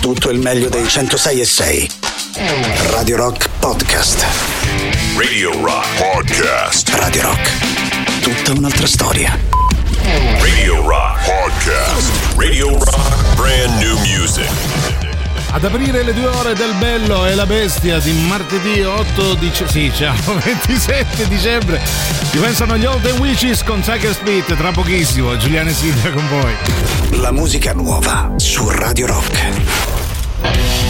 tutto il meglio dei 106 e 6. Radio Rock Podcast. Radio Rock Podcast. Radio Rock. Tutta un'altra storia. Radio Rock Podcast. Radio Rock Brand New Music. Ad aprire le due ore del Bello e la Bestia di martedì 8 dicembre. Sì, ciao, 27 dicembre. Ci pensano gli Old Wishes con Tiger Split tra pochissimo. Giuliano e Silvia con voi. La musica nuova su Radio Rock. Bye.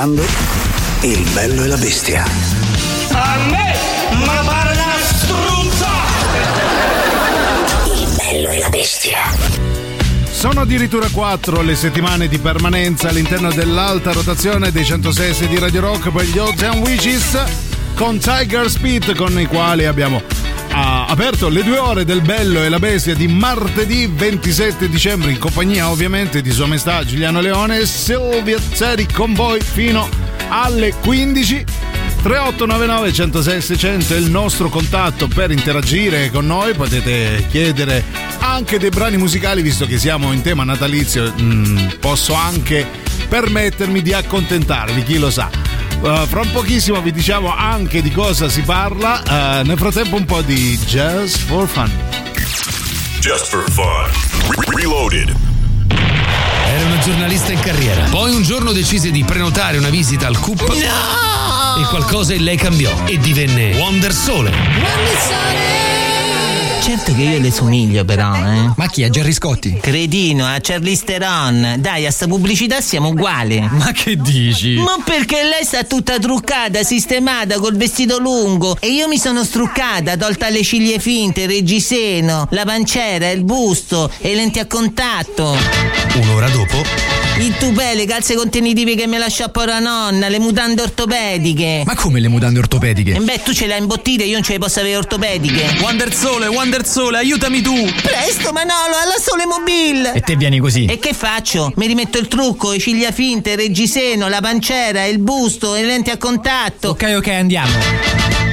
Ascoltando Il bello e la bestia. A me, ma pare una struzza! Il bello e la bestia. Sono addirittura quattro le settimane di permanenza all'interno dell'alta rotazione dei 106 di Radio Rock per gli Ocean Wishes con Tiger Speed con i quali abbiamo ha aperto le due ore del Bello e la Bestia di martedì 27 dicembre in compagnia ovviamente di Sua Maestà Giuliano Leone e Silvia Zeri con voi fino alle 15 3899 106 600 è il nostro contatto per interagire con noi. Potete chiedere anche dei brani musicali visto che siamo in tema natalizio mm, posso anche permettermi di accontentarvi chi lo sa Uh, fra un pochissimo vi diciamo anche di cosa si parla. Uh, nel frattempo un po' di Just for Fun. Just for Fun. Reloaded. Era una giornalista in carriera. Poi un giorno decise di prenotare una visita al CUP. No! E qualcosa in lei cambiò e divenne Wonder Sole. Wonder Sole! Certo che io le somiglio però, eh. Ma chi? A Gerry Scotti? Cretino, a Charlize Theron. Dai, a sta pubblicità siamo uguali. Ma che dici? Ma perché lei sta tutta truccata, sistemata, col vestito lungo. E io mi sono struccata, tolta le ciglia finte, il reggiseno, la pancera, il busto e lenti a contatto. Un'ora dopo il tupè, le calze contenitive che mi lasciò pora nonna, le mutande ortopediche. Ma come le mutande ortopediche? E beh, tu ce l'hai imbottite, io non ce le posso avere ortopediche. Wonder Sole, Wonder Sole, aiutami tu! Presto, Manolo, alla Sole Mobile! E te vieni così? E che faccio? Mi rimetto il trucco, i ciglia finte, il reggiseno, la pancera, il busto, le lenti a contatto. Ok, ok, andiamo.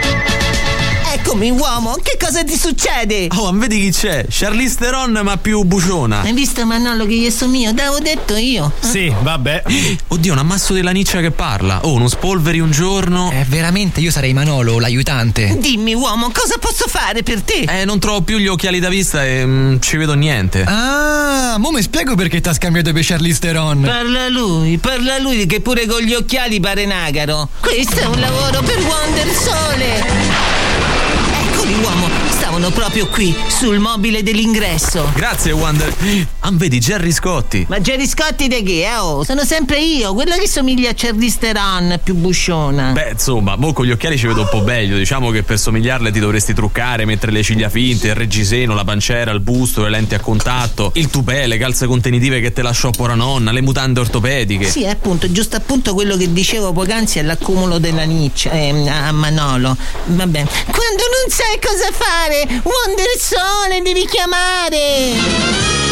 Eccomi, uomo, che cosa ti succede? Oh, vedi chi c'è? Charlize Theron, ma più buciona. Hai visto Manolo che gli somiglia? T'avevo detto io. Sì, vabbè. Oddio, un ammasso della niccia che parla. Oh, non spolveri un giorno. Eh, veramente, io sarei Manolo, l'aiutante. Dimmi, uomo, cosa posso fare per te? Eh, non trovo più gli occhiali da vista e mm, ci vedo niente. Ah, mo mi spiego perché ti ha scambiato per Charlize Theron. Parla lui, parla lui che pure con gli occhiali pare nagaro. Questo è un lavoro per Wonder Sole guamo. Stavano proprio qui, sul mobile dell'ingresso. Grazie, Wonder. Ah, vedi, Jerry Scotti. Ma Jerry Scotti di che? Eh, oh, sono sempre io, quella che somiglia a Charlize Theron, più busciona. Beh, insomma, mo con gli occhiali ci vedo un po' meglio. Diciamo che per somigliarle ti dovresti truccare, mettere le ciglia finte, il reggiseno, la pancera, il busto, le lenti a contatto, il tupè, le calze contenitive che te lasciò pora nonna, le mutande ortopediche. Sì, appunto, giusto appunto quello che dicevo poc'anzi è l'accumulo della niccia eh, a Manolo. Vabbè, quando non sai cosa fare! Wonder Sole devi chiamare!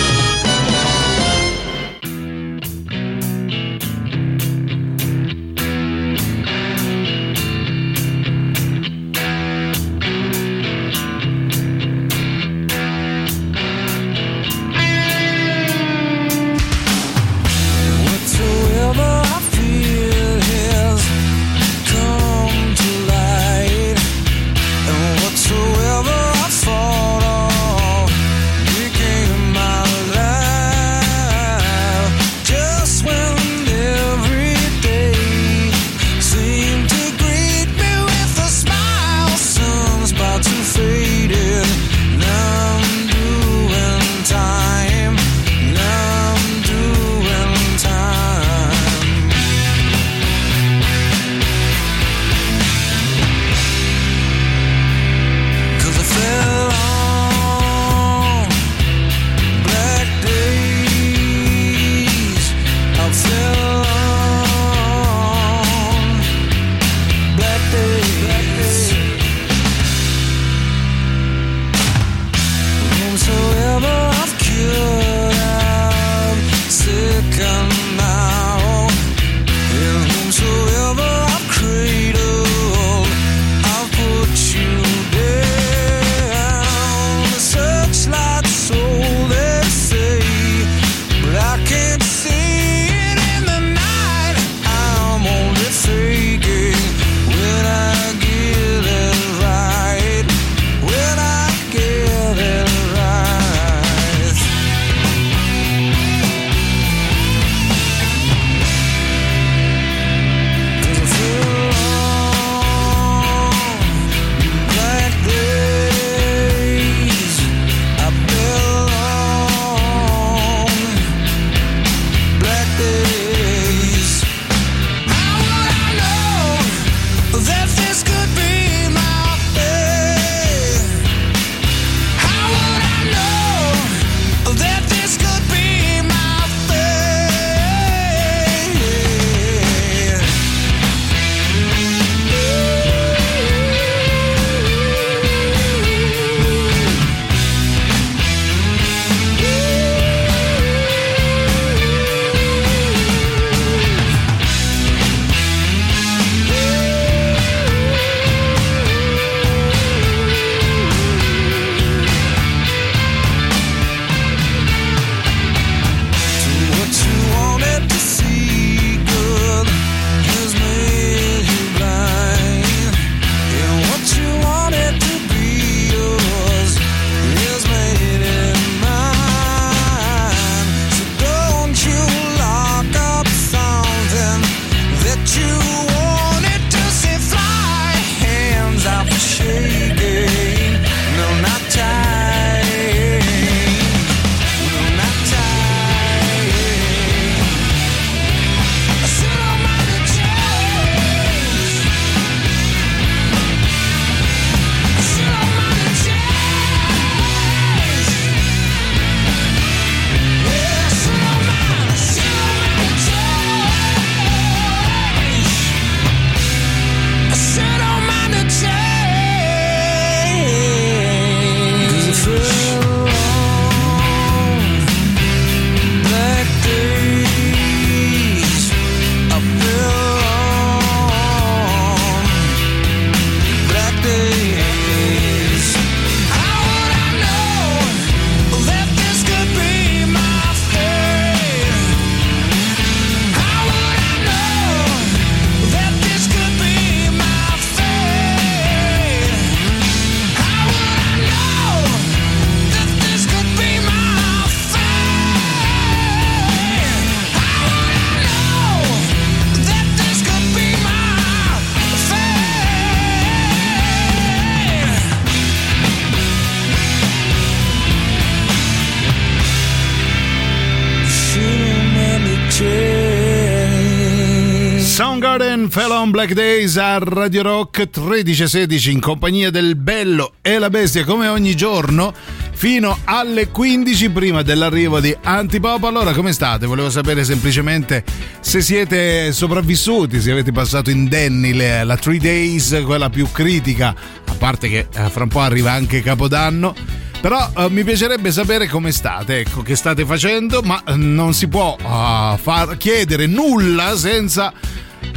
Black Days a Radio Rock 1316 in compagnia del Bello e la Bestia come ogni giorno fino alle 15 prima dell'arrivo di Antipop. Allora come state? Volevo sapere semplicemente se siete sopravvissuti, se avete passato indenni la 3 Days, quella più critica, a parte che eh, fra un po' arriva anche Capodanno. Però uh, mi piacerebbe sapere come state, ecco, che state facendo, ma uh, non si può uh, far chiedere nulla senza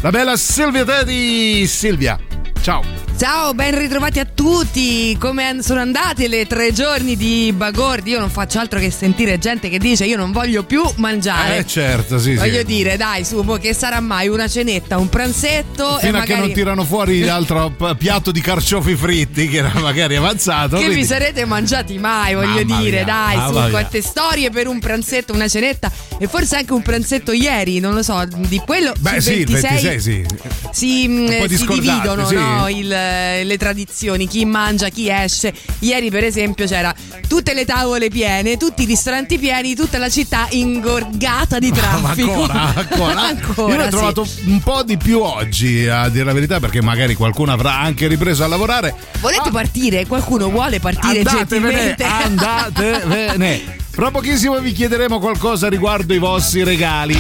la bella Silvia Teddy. Silvia, ciao. Ciao, ben ritrovati a tutti. Come sono andate le tre giorni di Bagordi? Io non faccio altro che sentire gente che dice io non voglio più mangiare. Eh certo, sì, Voglio sì. dire, dai, su, che sarà mai una cenetta, un pranzetto Fino a che magari non tirano fuori l'altro piatto di carciofi fritti che era magari avanzato. che quindi- vi sarete mangiati mai, voglio Mamma dire, mia, dai, su mia. quante storie per un pranzetto, una cenetta e forse anche un pranzetto ieri, non lo so, di quello Beh, sì, il 26 sì. si, po' si dividono sì. no, il- le tradizioni, chi mangia, chi esce. Ieri, per esempio, c'era tutte le tavole piene, tutti i ristoranti pieni, tutta la città ingorgata di Ma traffico. ancora, ancora. Ancora, Io ne ho sì. trovato un po' di più oggi, a dire la verità, perché magari qualcuno avrà anche ripreso a lavorare. Volete Ah, partire? Qualcuno vuole partire Andatevene, gentilmente? andatevene. Fra pochissimo vi chiederemo qualcosa riguardo i vostri regali.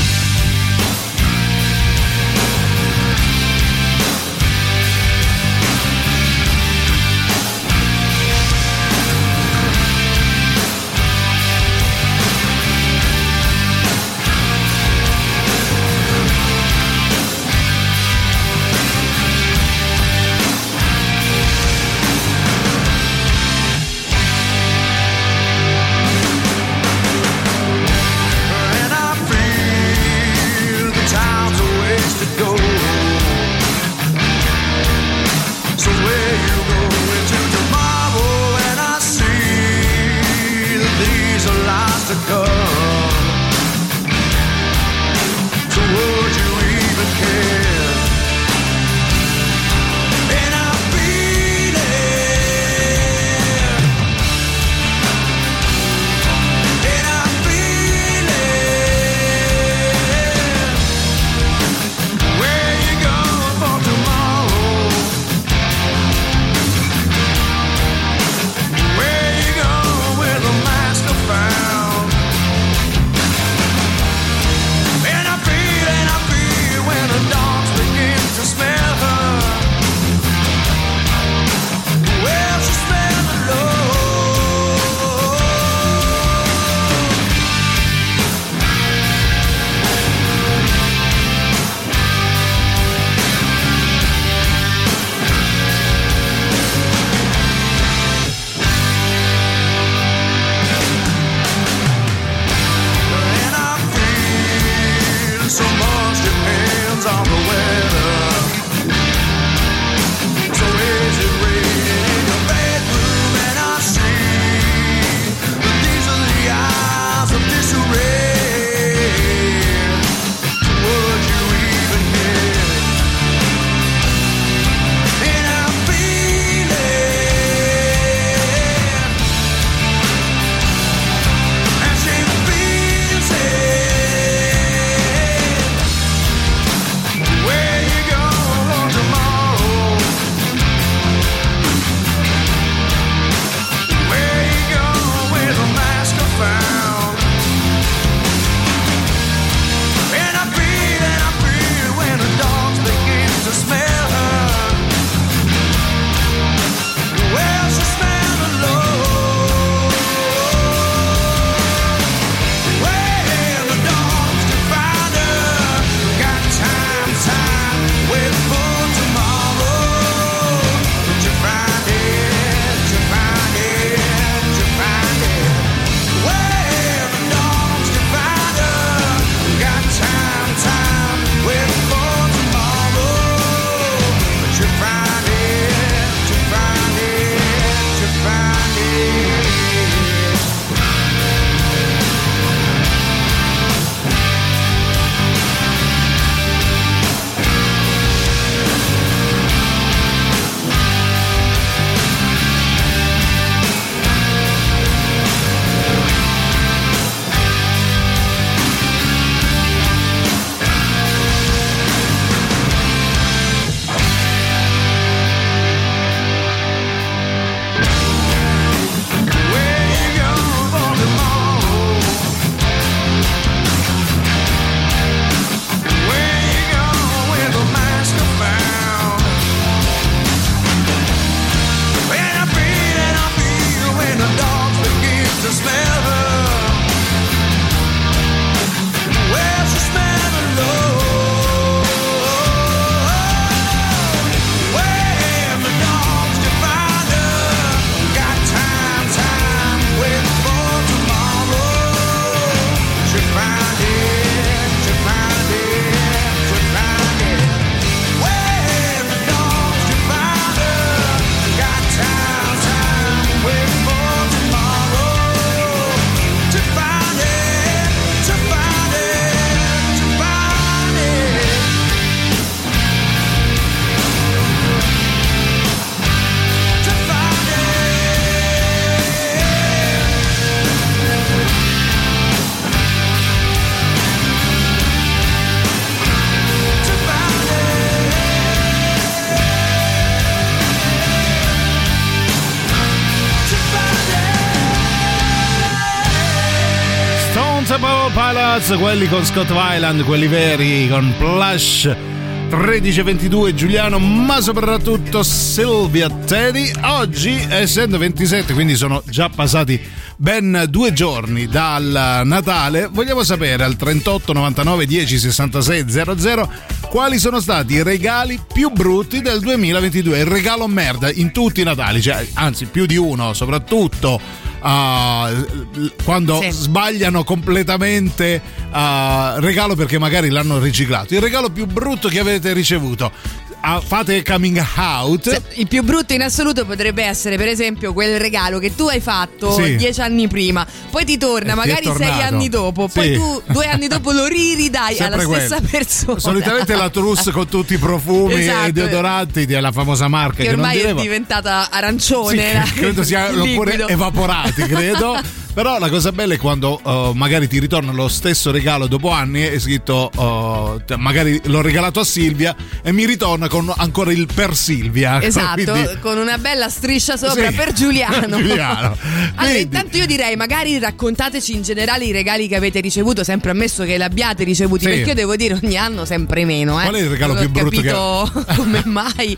Quelli con Scott Weiland, quelli veri con Plush. 13.22 Giuliano, ma soprattutto Silvia Teddy. Oggi, essendo 27, quindi sono già passati ben due giorni dal Natale, vogliamo sapere al 38 99 10 66 00 quali sono stati i regali più brutti del 2022. Il regalo merda in tutti i Natali, cioè, anzi più di uno, soprattutto Uh, quando Sì. sbagliano completamente uh, regalo perché magari l'hanno riciclato. Il regalo più brutto che avete ricevuto. Ah, fate coming out. Se- Il più brutto in assoluto potrebbe essere, per esempio, quel regalo che tu hai fatto Sì. dieci anni prima, poi ti torna E ti è magari sei tornato. anni dopo, Sì. poi tu due anni dopo lo riridai Sempre alla stessa quello. persona. Solitamente la trousse con tutti i profumi Esatto. e deodoranti della famosa marca che che, ormai è diventata Sì, arancione. la- credo sia il oppure liquido. evaporati, credo. Però la cosa bella è quando uh, magari ti ritorna lo stesso regalo dopo anni e è scritto uh, cioè, magari l'ho regalato a Silvia e mi ritorna con ancora il per Silvia. Esatto, Quindi- con una bella striscia sopra Sì, per Giuliano. Giuliano. Allora, Quindi- intanto io direi, magari raccontateci in generale i regali che avete ricevuto, sempre ammesso che li abbiate ricevuti, Sì. perché io devo dire ogni anno sempre meno. Eh. Qual è il regalo Non più ho brutto che- capito come mai.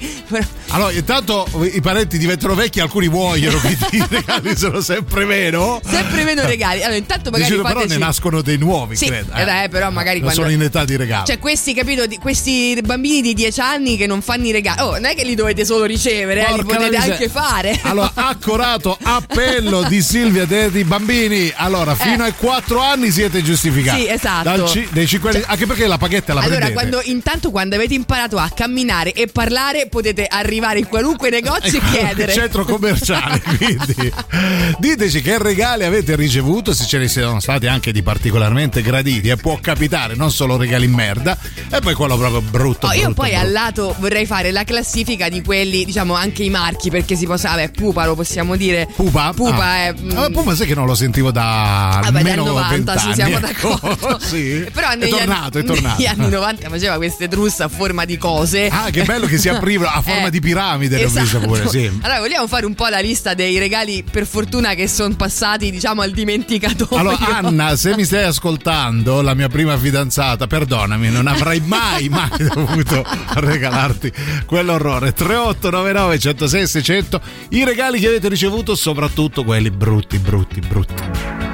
Però- Allora, intanto i parenti diventano vecchi, alcuni muoiono, quindi i regali sono sempre meno. Sempre meno regali. Allora, intanto magari però fateci... ne nascono dei nuovi, Sì, credo. eh, però magari non quando- sono in età di regalo. Cioè, questi, capito, di- questi bambini di 10 anni che non fanno i regali. Oh, non è che li dovete solo ricevere, eh, li potete anche fare. Allora, accorato appello di Silvia Teti, bambini. Allora, fino Eh. ai 4 anni siete giustificati. Sì, esatto. Ci- dei 5 anni, anche perché la paghetta la allora, prendete. quando, intanto quando avete imparato a camminare e parlare, potete arrivare in qualunque negozio e chiedere. centro commerciale quindi diteci che regali avete ricevuto se ce ne siano stati anche di particolarmente graditi e può capitare non solo regali in merda e poi quello proprio brutto Oh, io brutto, poi brutto. al lato vorrei fare la classifica di quelli, diciamo anche i marchi, perché si possa. Vabbè, Pupa lo possiamo dire. Pupa? Pupa Ah. è. mm, Ah, Pupa sai che non lo sentivo da Vabbè, dal almeno 90 20 ci siamo ecco. d'accordo. sì. Però è tornato, anni, è tornato. negli anni 90 faceva queste trusse a forma di cose. Ah, che bello che si aprivano a forma Eh, di piramide, l'ho esatto. visto pure, sì. Allora, vogliamo fare un po' la lista dei regali per fortuna che sono passati, diciamo, al dimenticatoio. Allora, Anna, se mi stai ascoltando, la mia prima fidanzata, perdonami, non avrei mai, mai dovuto regalarti quell'orrore. 3899 106 600, i regali che avete ricevuto, soprattutto quelli brutti, brutti, brutti.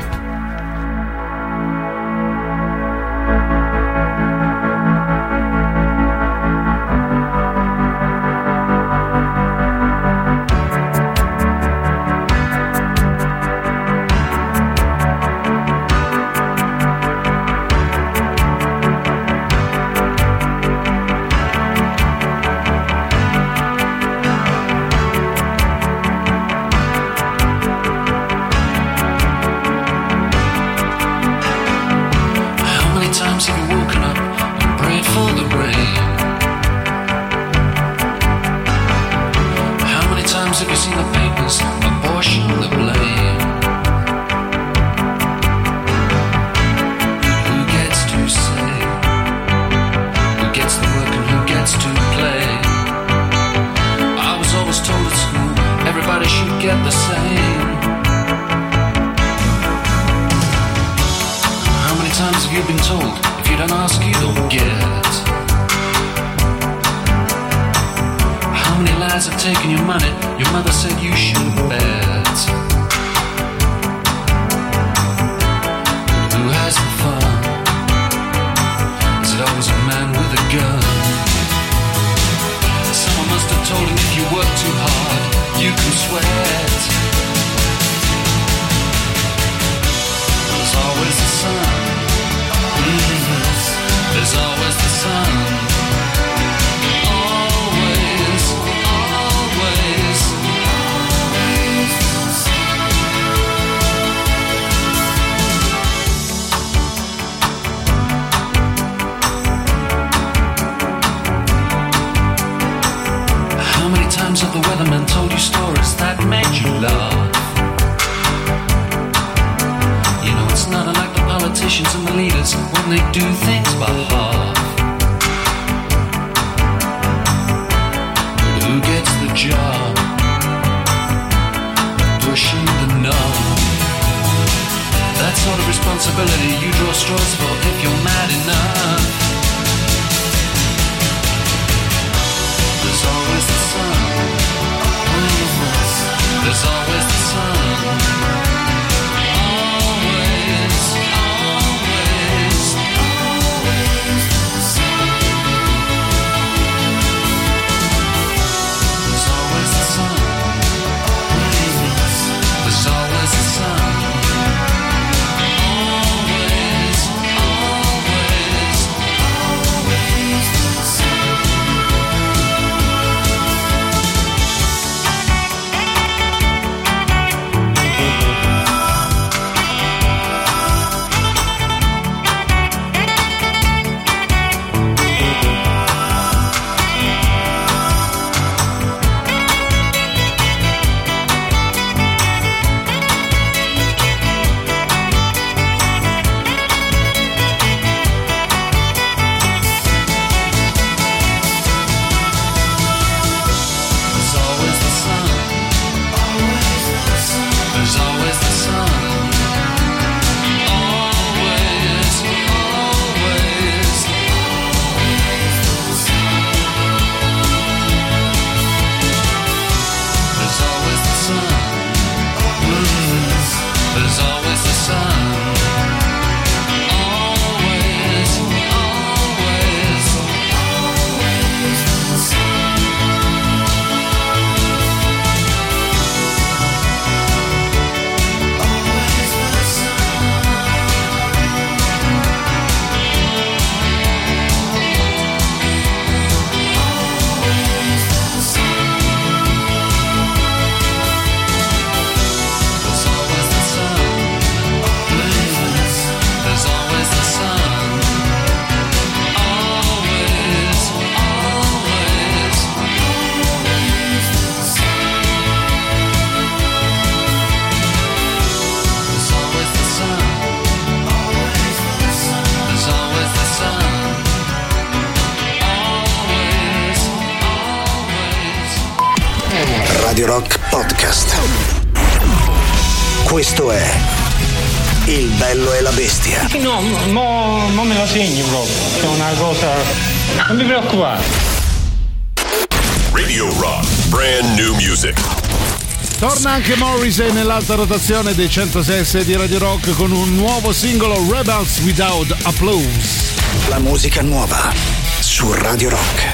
Anche Morrissey nell'alta rotazione dei 106 di Radio Rock con un nuovo singolo Rebels Without Applause. La musica nuova su Radio Rock.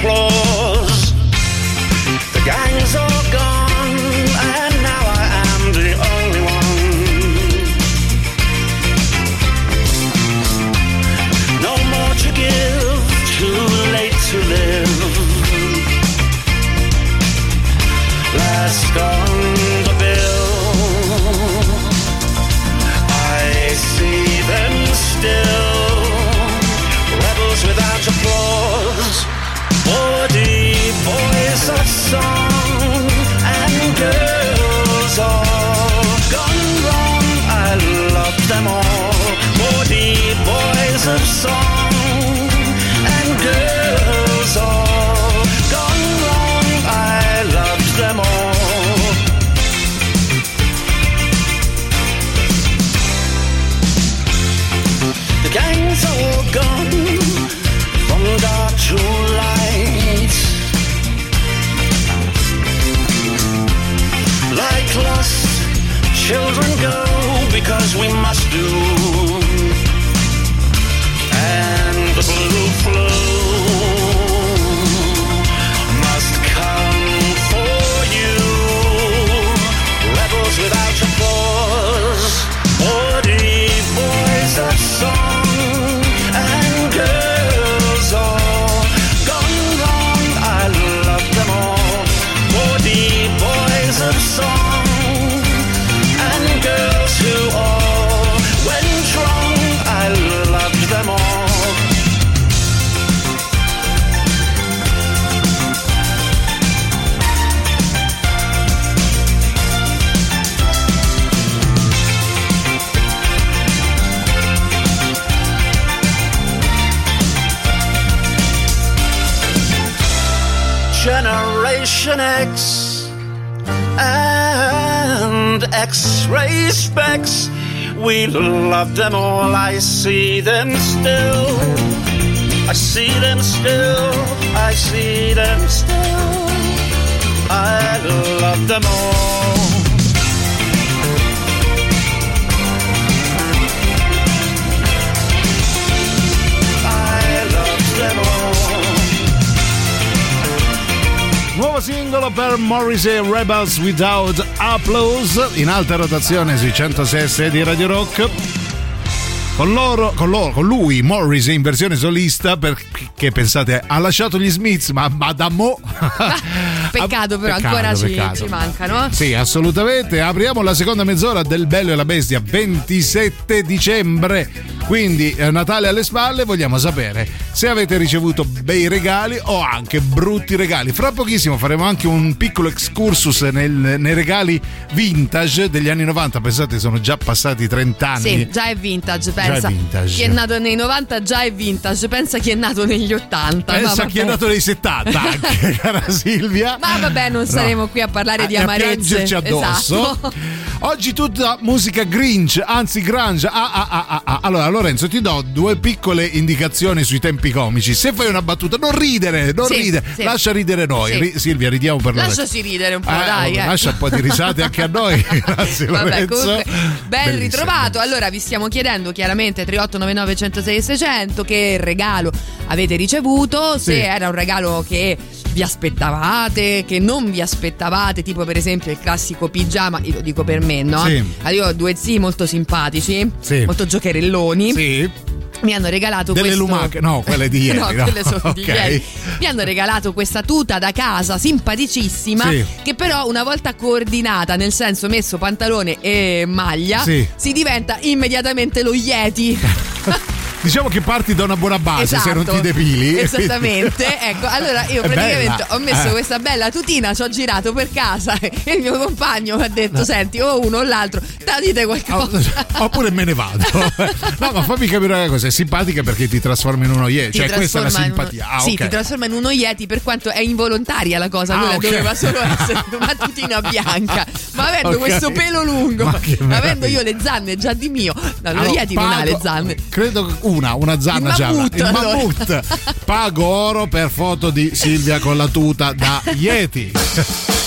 Without love them all. I see them still. I see them still. I see them still. I love them all. Nuovo singolo per Morrissey Rebels Without Applause in alta rotazione sui 106 di Radio Rock. Con loro, con loro, con lui, Morrissey in versione solista perché pensate ha lasciato gli Smiths ma, ma da mo Peccato, però, Peccato, ancora ci, peccato. ci mancano. Sì, assolutamente. Apriamo la seconda mezz'ora del Bello e la Bestia 27 dicembre. Quindi eh, Natale alle spalle, vogliamo sapere se avete ricevuto bei regali o anche brutti regali. Fra pochissimo faremo anche un piccolo excursus nel- nei regali vintage degli anni 90. Pensate, sono già passati 30 anni. Sì, già è vintage, Già è pensa. vintage. Chi è nato nei 90 già è vintage, pensa chi è nato negli 80. Pensa chi è nato nei 70 anche, cara Silvia. Ma vabbè, non saremo qui a parlare di a amarezze. piangerci addosso. Esatto. Oggi tutta musica grinch, anzi grunge. Ah, ah, ah, ah, ah. Allora, Lorenzo, ti do due piccole indicazioni sui tempi comici. Se fai una battuta, non ridere, non Sì, ridere, sì. lascia ridere noi. Sì. Ri- Silvia, ridiamo per Lorenzo. Lasciaci ridere un po', Eh, dai. eh. Lascia un po' di risate anche a noi. Grazie, Vabbè, Lorenzo. comunque, ben ritrovato. Allora, vi stiamo chiedendo chiaramente 3899 106 600 che regalo avete ricevuto, se era un regalo che vi aspettavate, che non vi aspettavate, tipo per esempio il classico pigiama, io lo dico per me, no? Sì. Allora, io ho due zii molto simpatici, Sì. molto giocherelloni. Sì. mi hanno regalato Delle questo... lumache, no, quelle di ieri. no, no. quelle sono di Ok. ieri. Mi hanno regalato questa tuta da casa simpaticissima Sì. che però una volta coordinata, nel senso messo pantalone e maglia, Sì. si diventa immediatamente lo Yeti. Diciamo che parti da una buona base se non ti Esatto. depili. Esattamente, ecco, allora io praticamente ho messo Eh. questa bella tutina, ci ho girato per casa e il mio compagno mi ha detto, senti, o uno o l'altro, ta dite qualcosa. Oppure me ne vado. No, ma fammi capire una cosa, è simpatica perché ti trasforma in uno ieri. Ti Cioè, questa è la in uno- simpatia. Ah, sì, ok. ti trasforma in uno Yeti per quanto è involontaria la cosa, Ah, quella ok. doveva solo essere una tutina bianca. Ma avendo Ok. questo pelo lungo, Ma avendo io le zanne già di mio, no, lo Allora, Yeti non ha le zanne. Credo una, una zanna Il gialla. mammut, Il allora. Pago oro per foto di Silvia con la tuta da Yeti.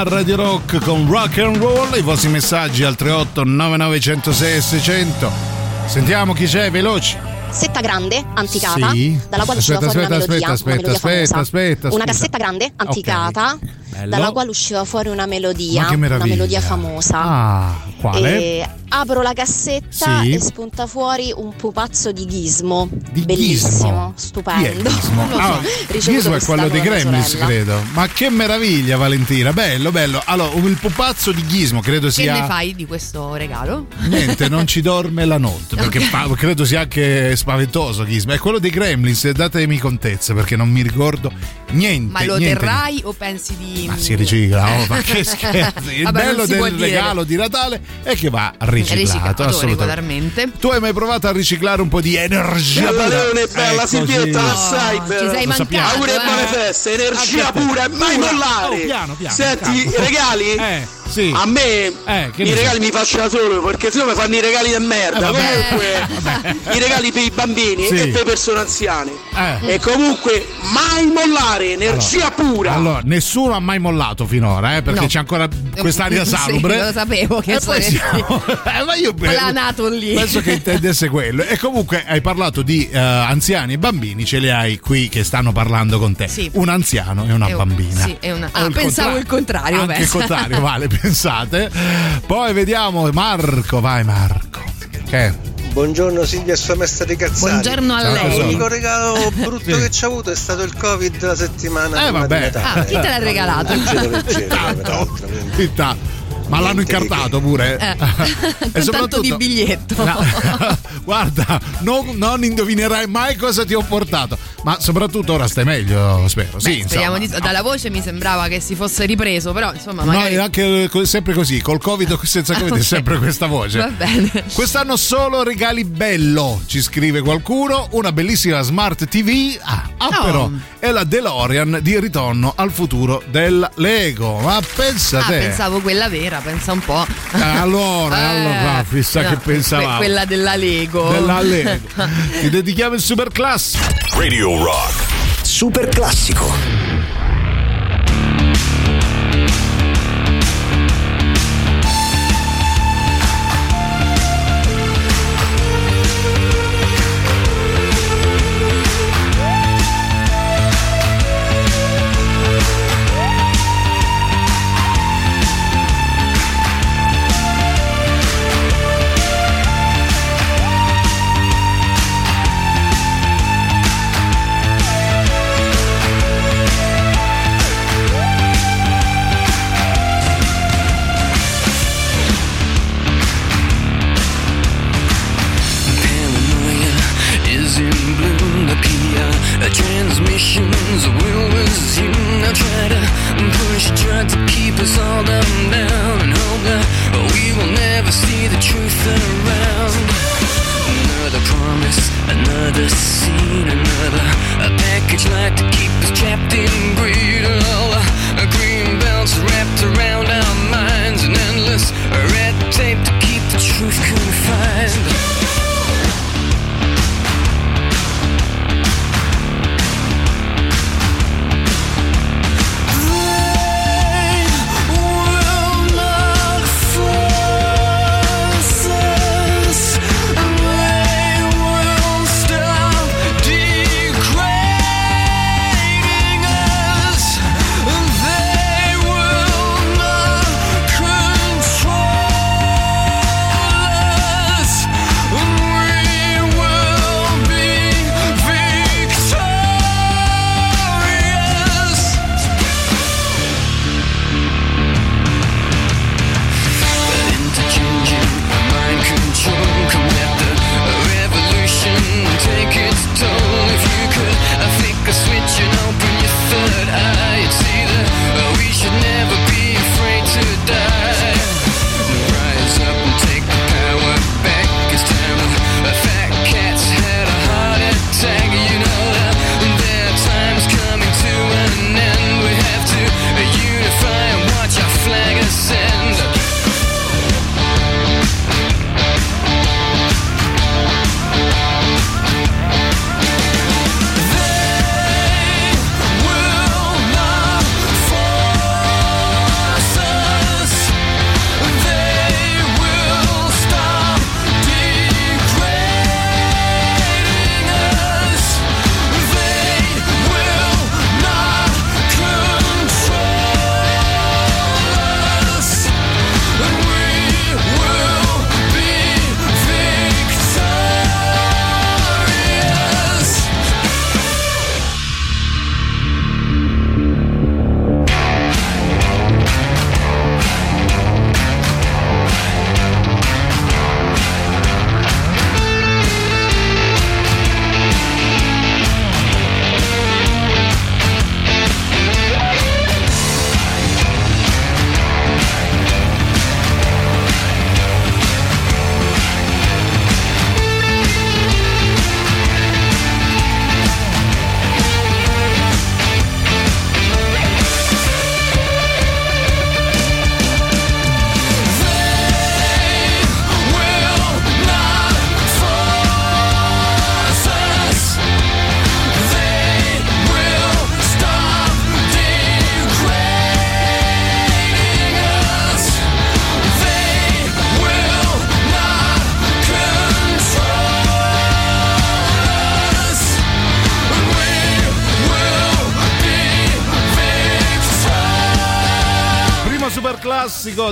a Radio Rock con rock and roll. I vostri messaggi al 38 9906 600. Sentiamo chi c'è, veloci. Cassetta grande, anticata, Sì. dalla quale Aspetta, usciva fuori una aspetta, melodia. aspetta, una melodia aspetta, aspetta, Una cassetta grande, anticata, Bello. dalla quale usciva fuori una melodia. Che una melodia famosa. Ah, quale? E Apro la cassetta Sì. e spunta fuori un pupazzo di ghismo. Di Bellissimo, Gizmo. stupendo. So, Ah, Gizmo è quello mia Gremlins, credo. Ma che meraviglia, Valentina. Bello, bello. Allora, il pupazzo di Gizmo credo Che sia. ne fai di questo regalo? Niente, non ci dorme la notte. Perché fa- credo sia anche spaventoso Gizmo. È quello dei Gremlins, datemi contezza perché non mi ricordo niente. Ma lo niente. terrai o pensi di. Ma si ricicla, oh, ma che scherzi. Il Vabbè, bello del dire. regalo di Natale è che va riciclato, assolutamente. regolarmente. Tu hai mai provato a riciclare un po' di energia? Pura? Leone, bella Ecco, Silvietta, la sai, ci bella. sei mancato. sappiamo. Auguri e eh. buone feste, energia pura, mai mollare. Oh, piano, piano, Senti, regali? Eh, sì. A me Eh, i regali mi faccio da solo perché sennò mi fanno i regali di merda. Eh, vabbè. comunque, i regali per i bambini Sì. e per le persone anziane. Eh. E comunque mai mollare, energia pura. Allora, nessuno ha mai mollato finora, eh, perché No. c'è ancora quest'aria Sì, salubre. lo sapevo che E poi saresti siamo- Eh, ma io planato lì. penso che intendesse quello. E comunque hai parlato di eh, anziani e bambini, ce li hai qui che stanno parlando con te. Sì. Un anziano e una un- bambina. sì, è una- ah, il pensavo il contrario, Anche il pensa. contrario, vale, pensate. Poi vediamo Marco, vai Marco. Che? Buongiorno Silvia e sua maestra di cazzate. Buongiorno a lei. L'unico regalo brutto Sì. che ci ha avuto è stato il Covid la settimana Eh, prima vabbè. Ah, chi te l'ha regalato? Leggero, leggero. Città. Ma l'hanno incartato pure. Eh, E soprattutto- di biglietto. No, guarda, non, non indovinerai mai cosa ti ho portato. Ma soprattutto ora stai meglio, spero. Beh, sì, speriamo insomma. di- Dalla voce mi sembrava che si fosse ripreso, però insomma No, magari. è anche co- sempre così, col Covid o senza Covid è Ok. sempre questa voce. Va bene. Quest'anno solo regali bello, ci scrive qualcuno, una bellissima smart TV. Ah, ah, Oh. però è la DeLorean di ritorno al futuro del Lego. Ma pensa Ah, te. pensavo quella vera, pensa un po'. Eh, allora, Eh, allora, chissà no, che pensavamo. que- quella della Lego. Della Lego. Ti dedichiamo il super class. Radio Rock. Super classico.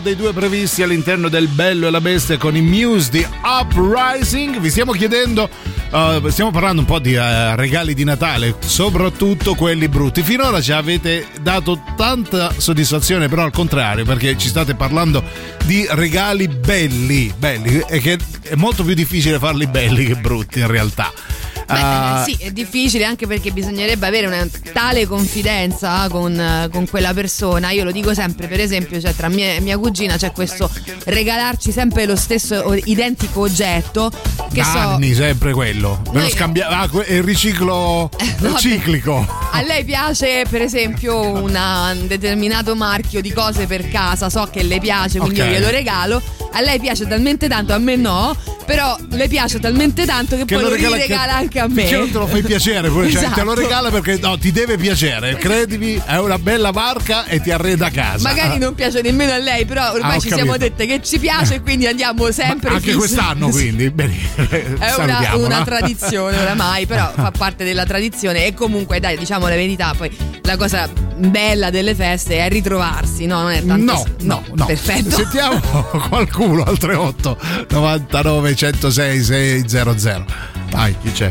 Dei due previsti all'interno del Bello e la Bestia con i Muse di Uprising. Vi stiamo chiedendo, uh, stiamo parlando un po' di uh, regali di Natale, soprattutto quelli brutti. Finora ci avete dato tanta soddisfazione, però al contrario, perché ci state parlando di regali belli, belli, e che è molto più difficile farli belli che brutti in realtà. Beh, Uh, sì, è difficile anche perché bisognerebbe avere una tale confidenza con, con quella persona. Io lo dico sempre, per esempio, cioè, tra mia e mia cugina c'è questo regalarci sempre lo stesso identico oggetto. Che da so, anni sempre quello. Me lo scambia- ah, il riciclo no, ciclico. A lei piace, per esempio, una- un determinato marchio di cose per casa, so che le piace, quindi Ok. io glielo regalo. A lei piace talmente tanto, a me no. Però le piace talmente tanto che, poi lo regala regala anche a me. Che non te lo fai piacere, pure, cioè, te lo Esatto. regala perché no, ti deve piacere. Credimi, è una bella marca e ti arreda a casa. Magari non piace nemmeno a lei, però ormai Ah, ci siamo capito. dette che ci piace e quindi andiamo sempre Anche fissi. quest'anno, quindi. Bene, È una, una tradizione oramai, però fa parte della tradizione e comunque dai, diciamo la verità, poi la cosa bella delle feste è ritrovarsi, no? Non è tanto No, no, no. Perfetto. Sentiamo qualcuno al 38 99 106 600. Vai, chi c'è?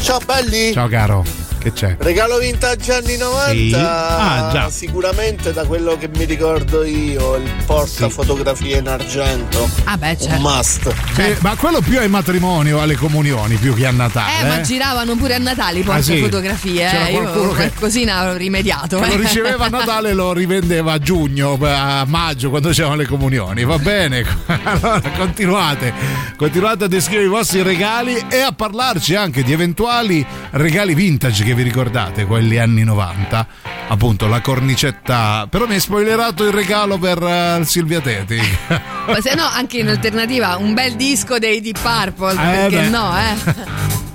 Ciao belli! Ciao caro, che c'è? Regalo vintage anni 90 Sì. Ah, già. sicuramente da quello che mi ricordo io il porta fotografie in argento Ah beh, certo. un must Eh, ma quello più ai matrimoni o alle comunioni più che a Natale. Eh, ma eh? giravano pure a Natale i porta Ah, sì? fotografie, C'era eh. Qualcuno che- qualcosina ho rimediato. Che eh. lo riceveva a Natale e lo rivendeva a giugno, a maggio, quando c'erano le comunioni. Va bene? Allora continuate, continuate a descrivere i vostri regali e a parlarci anche di eventuali regali vintage che vi ricordate, quelli anni 90. Appunto, la cornicetta. Però mi hai spoilerato il regalo per eh, Silvia Teti. Ma se no, anche in alternativa, un bel disco dei Deep Purple, Eh, perché beh. no, eh?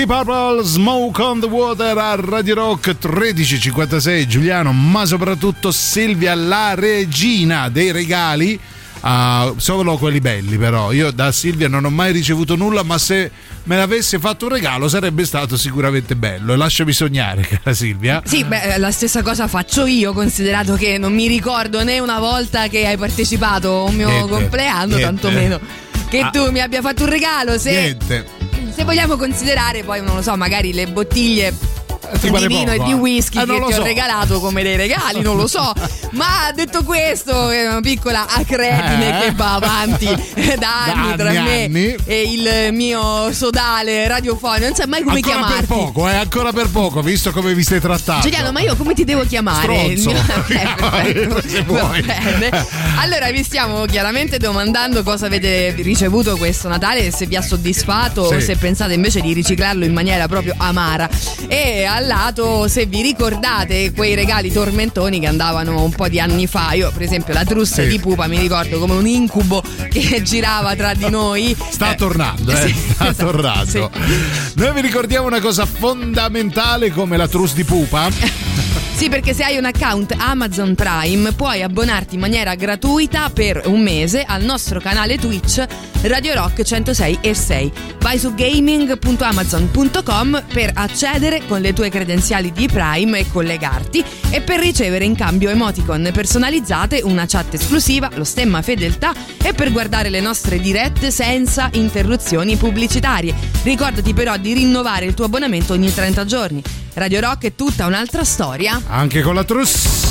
The Purple Smoke on the Water a Radio Rock 1356 Giuliano, ma soprattutto Silvia la regina dei regali. Ah, solo quelli belli però io da Silvia non ho mai ricevuto nulla ma se me l'avesse fatto un regalo sarebbe stato sicuramente bello e lasciami sognare cara Silvia Sì, beh, la stessa cosa faccio io, considerato che non mi ricordo né una volta che hai partecipato a un mio Niente, compleanno, niente. tantomeno che Ah. tu mi abbia fatto un regalo. Se, niente se vogliamo considerare poi, non lo so, magari le bottiglie ti di vino poco, e di eh? whisky Eh, che ti so. ho regalato come dei regali, non lo so. Ma detto questo, è una piccola acredine Eh? che va avanti da anni tra me anni. e il mio sodale radiofonico. Non sai mai come ancora chiamarti. per poco eh, ancora per poco visto come vi stai trattando Giuliano, ma io come ti devo chiamare? Stronzo. Eh, perfetto. Se vuoi. Allora, vi stiamo chiaramente domandando cosa avete ricevuto questo Natale, se vi ha soddisfatto o Sì. se pensate invece di riciclarlo in maniera proprio amara. E al lato, se vi ricordate quei regali tormentoni che andavano un po' di anni fa. Io, per esempio, la trussa Sì. di pupa mi ricordo come un incubo che girava tra di noi. Sta Eh, tornando, eh? sì, sta esatto, tornando. sì. Noi vi ricordiamo una cosa fondamentale come la trus di pupa. Sì, perché se hai un account Amazon Prime puoi abbonarti in maniera gratuita per un mese al nostro canale Twitch Radio Rock 106 e 6. Vai su gaming.amazon.com per accedere con le tue credenziali di Prime e collegarti e per ricevere in cambio emoticon personalizzate, una chat esclusiva, lo stemma fedeltà e per guardare le nostre dirette senza interruzioni pubblicitarie. Ricordati però di rinnovare il tuo abbonamento ogni 30 giorni. Radio Rock è tutta un'altra storia. Anche con la trus.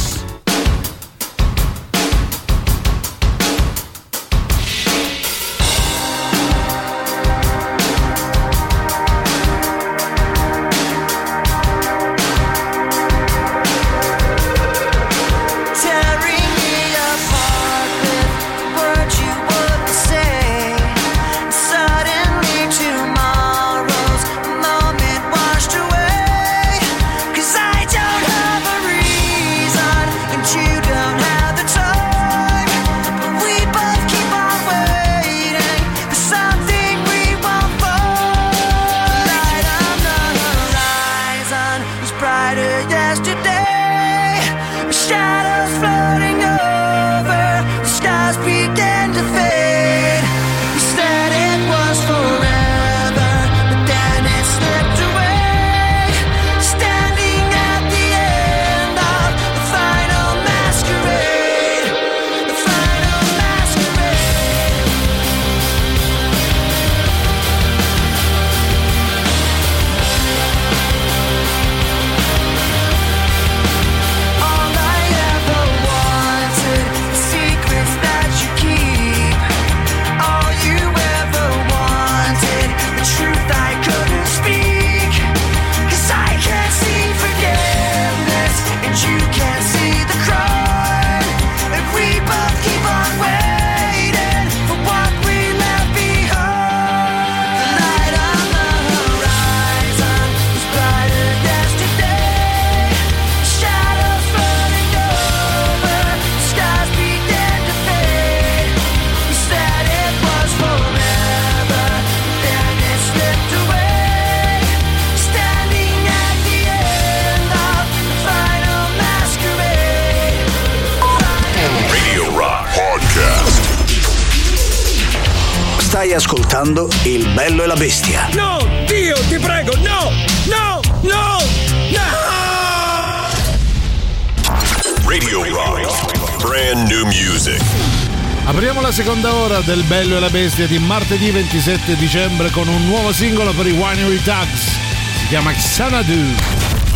Bello e la Bestia di martedì 27 dicembre con un nuovo singolo per i Winery Tugs. Si chiama Xanadu.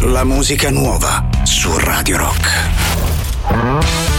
La musica nuova su Radio Rock.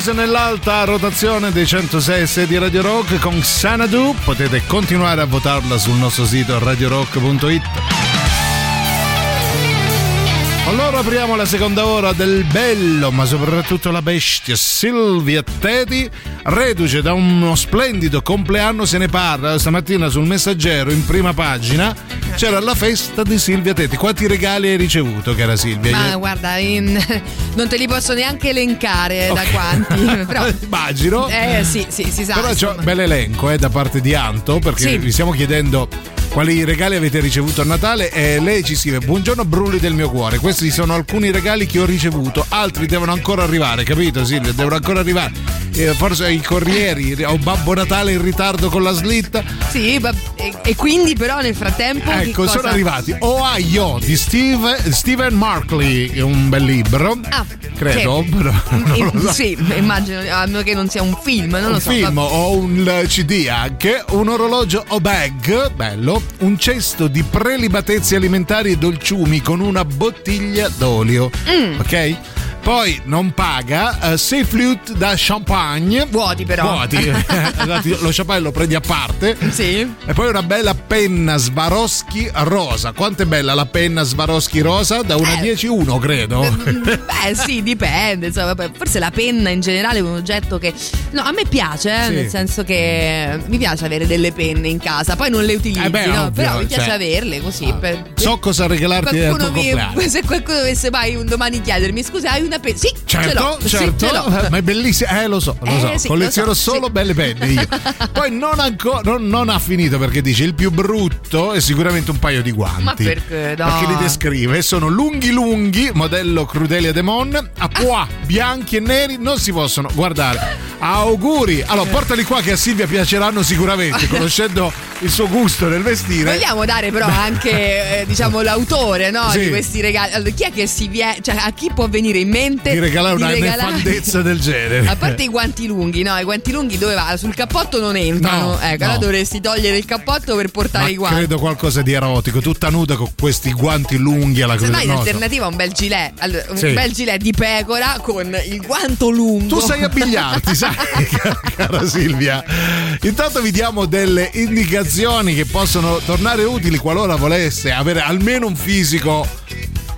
Dogs nell'alta rotazione dei 106 6 di Radio Rock con Xanadu. Potete continuare a votarla sul nostro sito radiorock.it. Allora apriamo la seconda ora del bello, ma soprattutto la bestia Silvia Teti, reduce da uno splendido compleanno, se ne parla stamattina sul messaggero in prima pagina. C'era la festa di Silvia Teti. Quanti regali hai ricevuto, cara Silvia? Ma guarda, in- non te li posso neanche elencare da quanti. Però, Immagino. eh sì, sì, si sa. Però c'è un bel elenco eh, da parte di Anto perché Sì. vi stiamo chiedendo quali regali avete ricevuto a Natale e lei ci scrive buongiorno brulli del mio cuore questi sono alcuni regali che ho ricevuto altri devono ancora arrivare capito Silvia devono ancora arrivare Eh, forse i corrieri o Babbo Natale in ritardo con la slitta Sì, va- e, e quindi però nel frattempo... che ecco sono arrivati Ohio di Steve, Stephen Markley un bel libro Ah, credo sì. però lo so. Sì, immagino, a meno che non sia un film, non un lo so. film va- o un CD anche, un orologio o bag, bello, un cesto di prelibatezze alimentari e dolciumi con una bottiglia d'olio, Mm. ok? Poi non paga, uh, sei flute da champagne. Vuoti però. Vuoti. Esatto, lo champagne lo prendi a parte. Sì. E poi una bella penna Swarovski rosa. Quanto è bella la penna Swarovski rosa? Da una Eh. 10 1 credo. Beh, sì, dipende. Insomma, forse la penna in generale è un oggetto che. No, a me piace, eh, Sì. nel senso che mi piace avere delle penne in casa. Poi non le utilizzi, Eh beh, no? ovvio, però mi piace cioè. averle così. per- So cosa regalarti al tuo mi- se qualcuno dovesse mai un domani chiedermi, scusa, hai una penna? Sì. Certo, sì, certo, ce l'ho. ma è bellissimo. Eh, lo so, lo Eh, so. sì, Colleziono lo so, solo sì. belle penne io. Poi non, ancora, non, non ha finito perché dice il più brutto è sicuramente un paio di guanti. Ma perché, no? Perché li descrive. Sono lunghi lunghi, modello Crudelia Demon, a pois, bianchi e neri, non si possono guardare. Auguri! Allora, portali qua che a Silvia piaceranno sicuramente, conoscendo il suo gusto nel vestire. Vogliamo dare però anche eh, diciamo l'autore no, Sì. di questi regali. Allora, chi è che si viene, cioè a chi può venire in mente Di regalare una regalare- nefandezza del genere. A parte i guanti lunghi, no, i guanti lunghi dove va? Sul cappotto non entrano. No, ecco, no. allora dovresti togliere il cappotto per portare Ma i guanti. credo qualcosa di erotico, tutta nuda con questi guanti lunghi alla Se no, Crudelia. in no, so. alternativa un bel gilet, allora, un Sì. bel gilet di pecora con il guanto lungo. Tu sai abbigliarti, sai, cara Silvia. Intanto vi diamo delle indicazioni che possono tornare utili qualora volesse avere almeno un fisico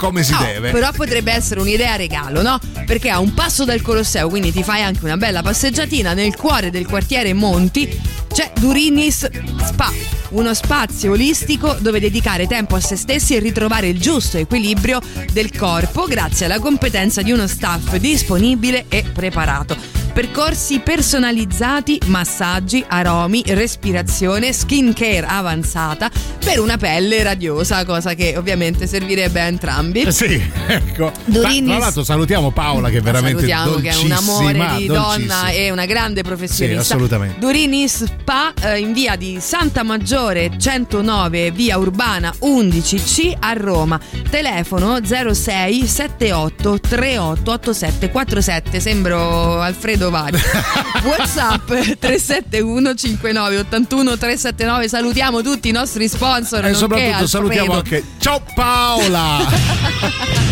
come si No, deve. Però potrebbe essere un'idea regalo, no? Perché a un passo dal Colosseo, quindi ti fai anche una bella passeggiatina nel cuore del quartiere Monti, c'è Durinis Spa, uno spazio olistico dove dedicare tempo a se stessi e ritrovare il giusto equilibrio del corpo grazie alla competenza di uno staff disponibile e preparato. Percorsi personalizzati, massaggi, aromi, respirazione, skin care avanzata per una pelle radiosa, cosa che ovviamente servirebbe a entrambi. Eh Sì, ecco. Durinis- Tra l'altro salutiamo Paola che è veramente Salutiamo che è un amore di dolcissima. donna e una grande professionista. Sì, assolutamente. Durini Spa eh, in via di Santa Maggiore 109, via Urbana 11C a Roma. Telefono 06 78 38 87 47. Sembro Alfredo Vari. WhatsApp 371 59 81 379. Salutiamo tutti i nostri sponsor. E soprattutto salutiamo anche Ciao Paola!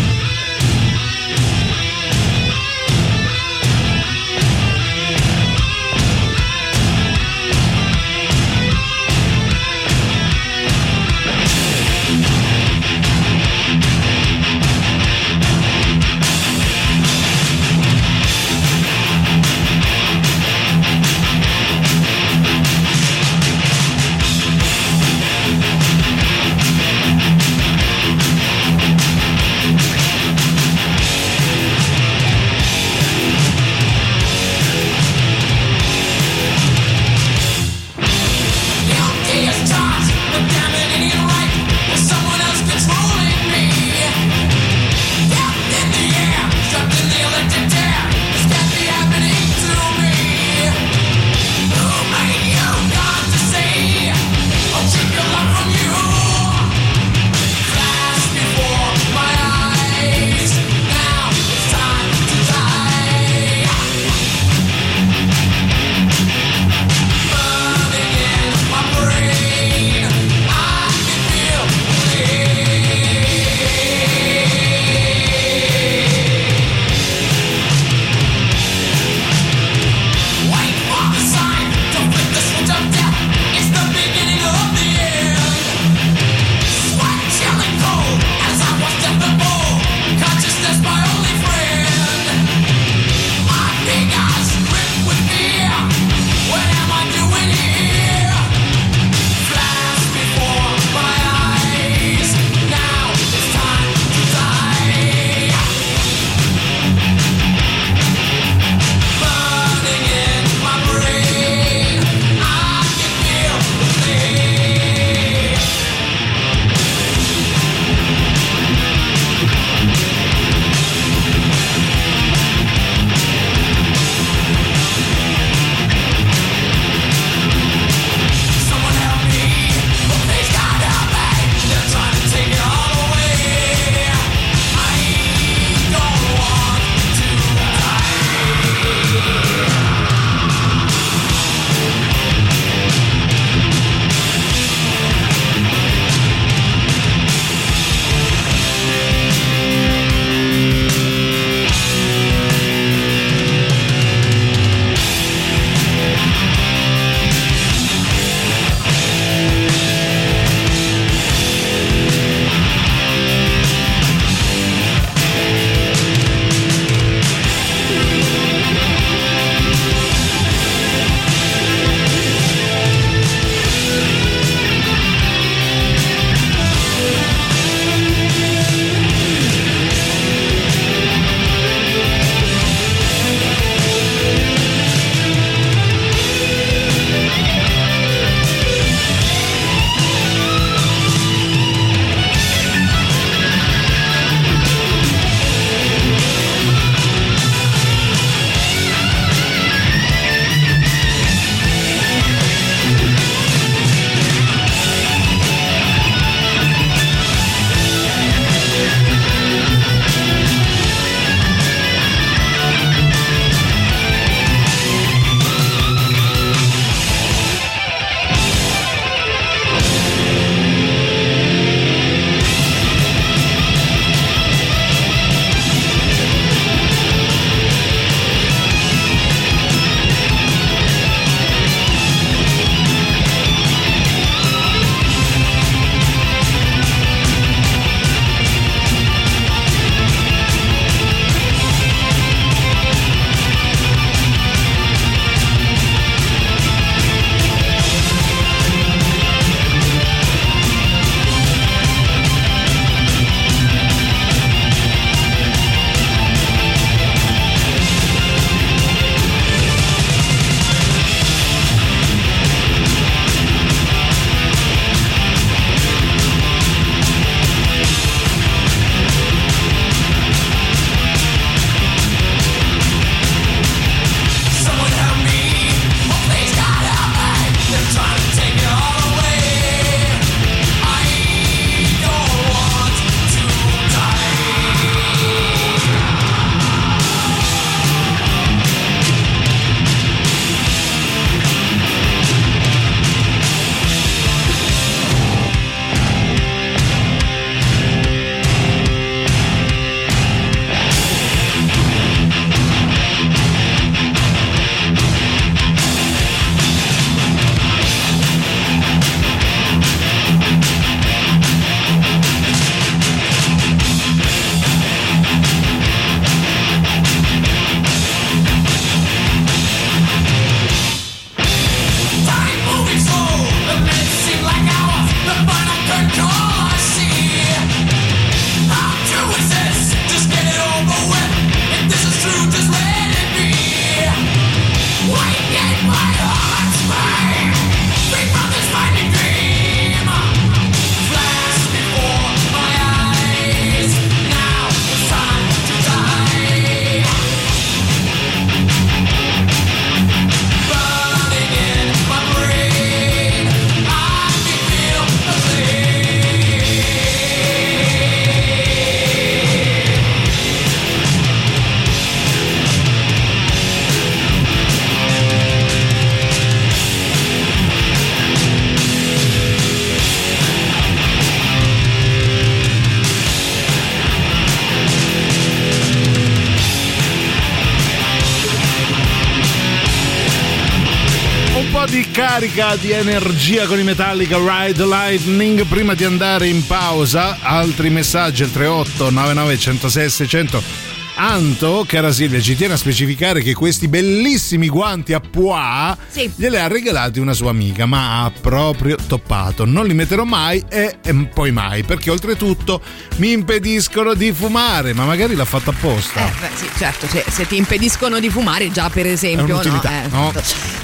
carica di energia con i Metallica Ride Lightning. Prima di andare in pausa, altri messaggi al 38 99 106 600. Anto, cara Silvia, ci tiene a specificare che questi bellissimi guanti a pois Sì. glieli ha regalati una sua amica, ma ha proprio toppato. Non li metterò mai e, e poi mai, perché oltretutto mi impediscono di fumare, ma magari l'ha fatto apposta. Eh, beh, sì, certo, se, se ti impediscono di fumare già per esempio, no? Eh, no?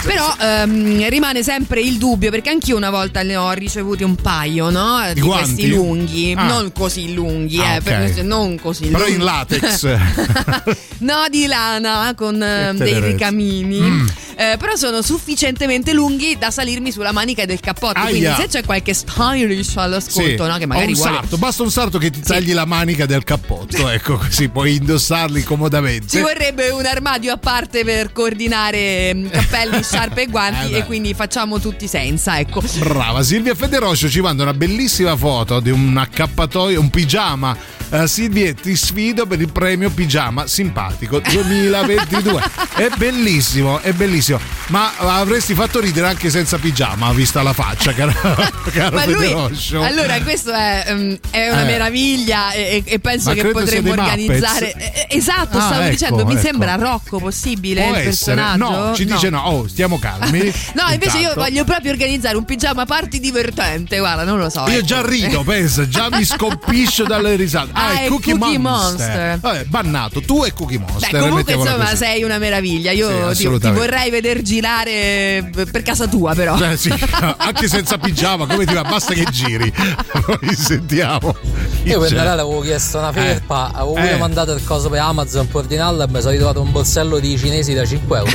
Però ehm, rimane sempre il dubbio, perché anch'io una volta ne ho ricevuti un paio, no? Di, guanti? questi lunghi, Ah. non così lunghi, Ah, eh, per- ok. non così Però lunghi. in latex. no, di lana con eh, dei ricamini. Mm. Eh, però sono sufficientemente lunghi da salirmi sulla manica del cappotto. Aia. Quindi, se c'è qualche stylish all'ascolto, no, che magari un vuole. sarto, basta un sarto che ti tagli la manica del cappotto, ecco così puoi indossarli comodamente. Ci vorrebbe un armadio a parte per coordinare mm, cappelli, sciarpe e guanti Eh, e quindi facciamo tutti senza, ecco. Brava, Silvia Federoscio ci manda una bellissima foto di un accappatoio, un pigiama. Eh, Silvia, ti sfido per il premio pigiama simpatico 2022. è bellissimo, è bellissimo. Ma avresti fatto ridere anche senza pigiama, vista la faccia, caro, caro Ma lui, allora, questo è, ehm, è una Eh. meraviglia e, e penso Ma che potremmo organizzare. Eh, eh, Esatto, Ah, stavo ecco, dicendo, mi ecco. sembra Rocco possibile Può il essere. personaggio. No, ci dice no, oh, stiamo calmi. No, invece io Intanto. voglio proprio organizzare un pigiama party divertente. Guarda, non lo so. Io ecco. già rido, pensa, già mi scompiscio dalle risate. Ah, Ah, è è Cookie, Cookie Monster. Monster. Vabbè, bannato, tu e Cookie Beh, Monster. comunque mettiamola insomma così. sei una meraviglia. Sì, Io ti- ti, assolutamente. vorrei veder girare eh, per casa tua, però. Beh, sì, anche senza pigiama, come ti va? Basta che giri. Poi sentiamo. chi Io per c'è. Natale avevo chiesto una felpa, avevo pure Eh. mandato il coso per Amazon per ordinarla e mi sono ritrovato un borsello di cinesi da 5 euro.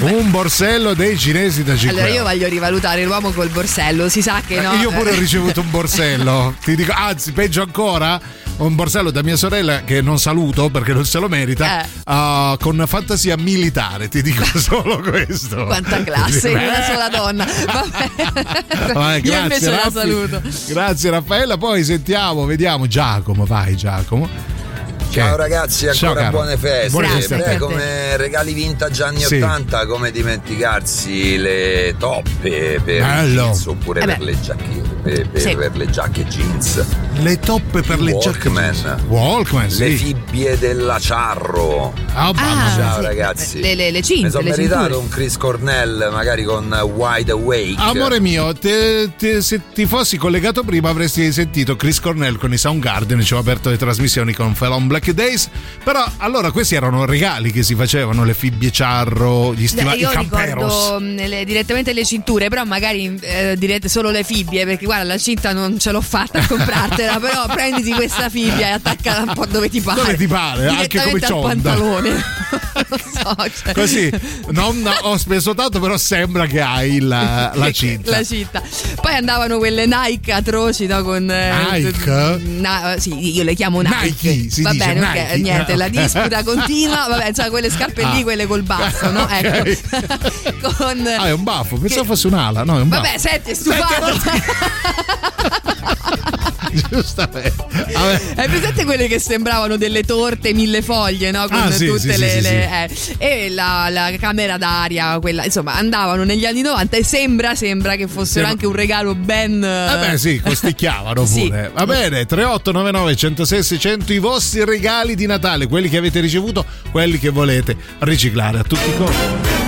Un borsello dei cinesi da 5 Allora io voglio rivalutare l'uomo col borsello, si sa che no. Io pure ho eh. ricevuto un borsello. Ti dico, anzi, peggio ancora. Un borsello da mia sorella che non saluto perché non se lo merita. Eh. ah, con fantasia militare, ti dico solo questo. Quanta classe in una sola donna. Vabbè. Io invece la Raffi. saluto. Grazie Raffaella, poi sentiamo, vediamo Giacomo, vai Giacomo. Ciao ragazzi, Ciao, ancora caro. buone feste. Buone feste Beh, come regali vintage anni Sì. 80, come dimenticarsi le toppe per Bello. jeans oppure Eh per le giacche per, per- Sì. per le giacche jeans. Le toppe per le giacche. Walkman. Walkman, sì. Le fibbie dell'acciarro. Ah, mamma Ah, mia. Ciao sì. ragazzi. Le, le, le cinte, Mi sono meritato cinture. un Chris Cornell, magari con Wide Awake. Amore mio, te- te- se ti fossi collegato prima avresti sentito Chris Cornell con i Soundgarden, ci ho aperto le trasmissioni con Fell on Black Days, però allora questi erano regali che si facevano, le fibbie ciarro, gli stivali, i io camperos. ricordo mh, le- direttamente le cinture, però magari eh, direte solo le fibbie, perché guarda, la cinta non ce l'ho fatta a comprartela, però prenditi questa fibbia e attaccala un po' dove ti pare. Dove ti pare, anche come cionda. pantalone. so, cioè. Così, non ho speso tanto, però sembra che hai la, la cinta. La cinta. Poi andavano quelle Nike atroci, no? Con. eh, Nike? Na- sì, io le chiamo Nike. Nike, si Va dice bene, Nike. niente, la disputa continua. Vabbè, cioè quelle scarpe lì, Ah. quelle col baffo, no? Ok. Ecco. con. Ah, è un baffo, pensavo fosse un'ala, no, è un Vabbè, baffo. senti, è stufato. Giustamente. Hai presente quelle che sembravano delle torte mille foglie, no? Con Ah, sì, tutte sì, le. sì, le- eh. E la, la camera d'aria, quella, insomma, andavano negli anni 90 e sembra, sembra che fossero anche un regalo ben. Eh beh sì, costicchiavano Sì. pure. Va bene, 3899 106 600 i vostri regali di Natale, quelli che avete ricevuto, quelli che volete riciclare a tutti i costi.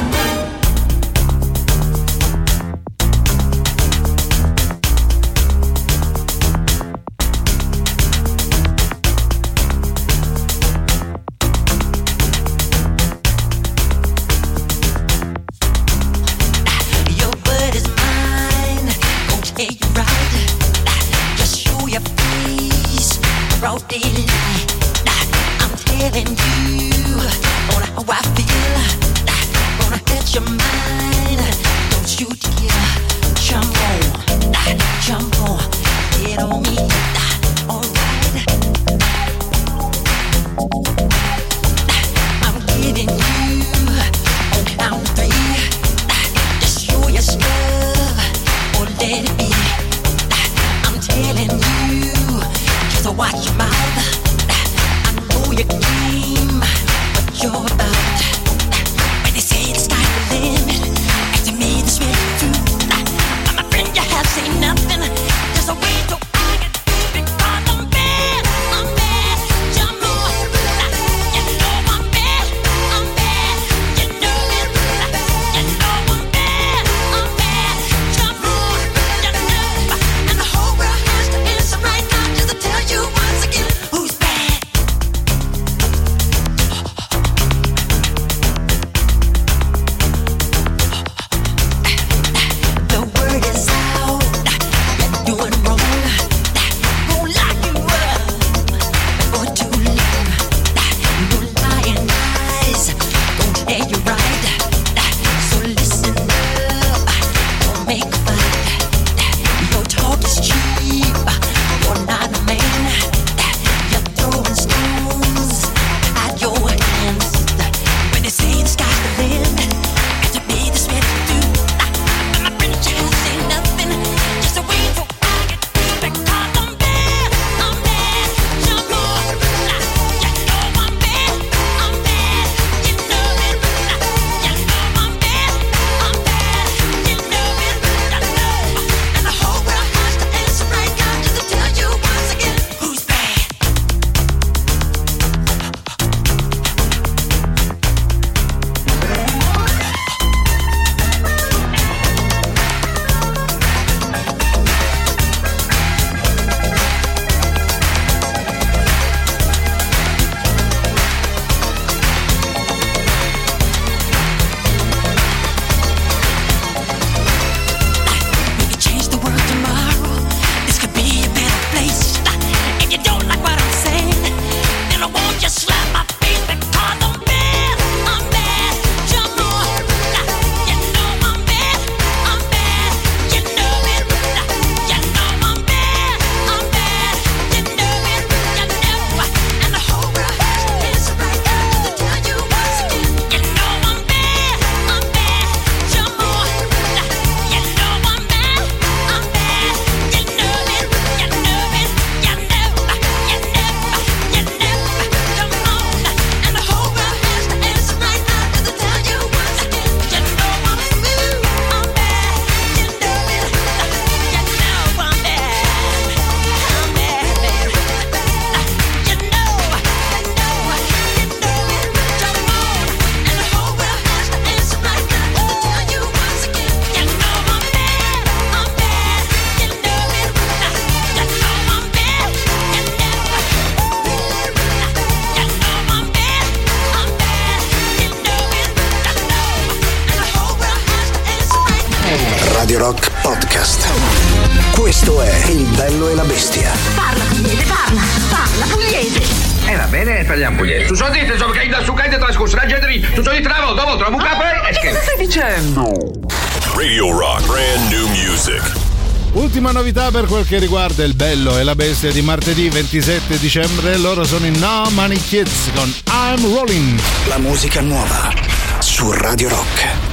Che riguarda il bello e la bestia di martedì 27 dicembre, loro sono i No Money Kids con I'm Rolling. La musica nuova su Radio Rock.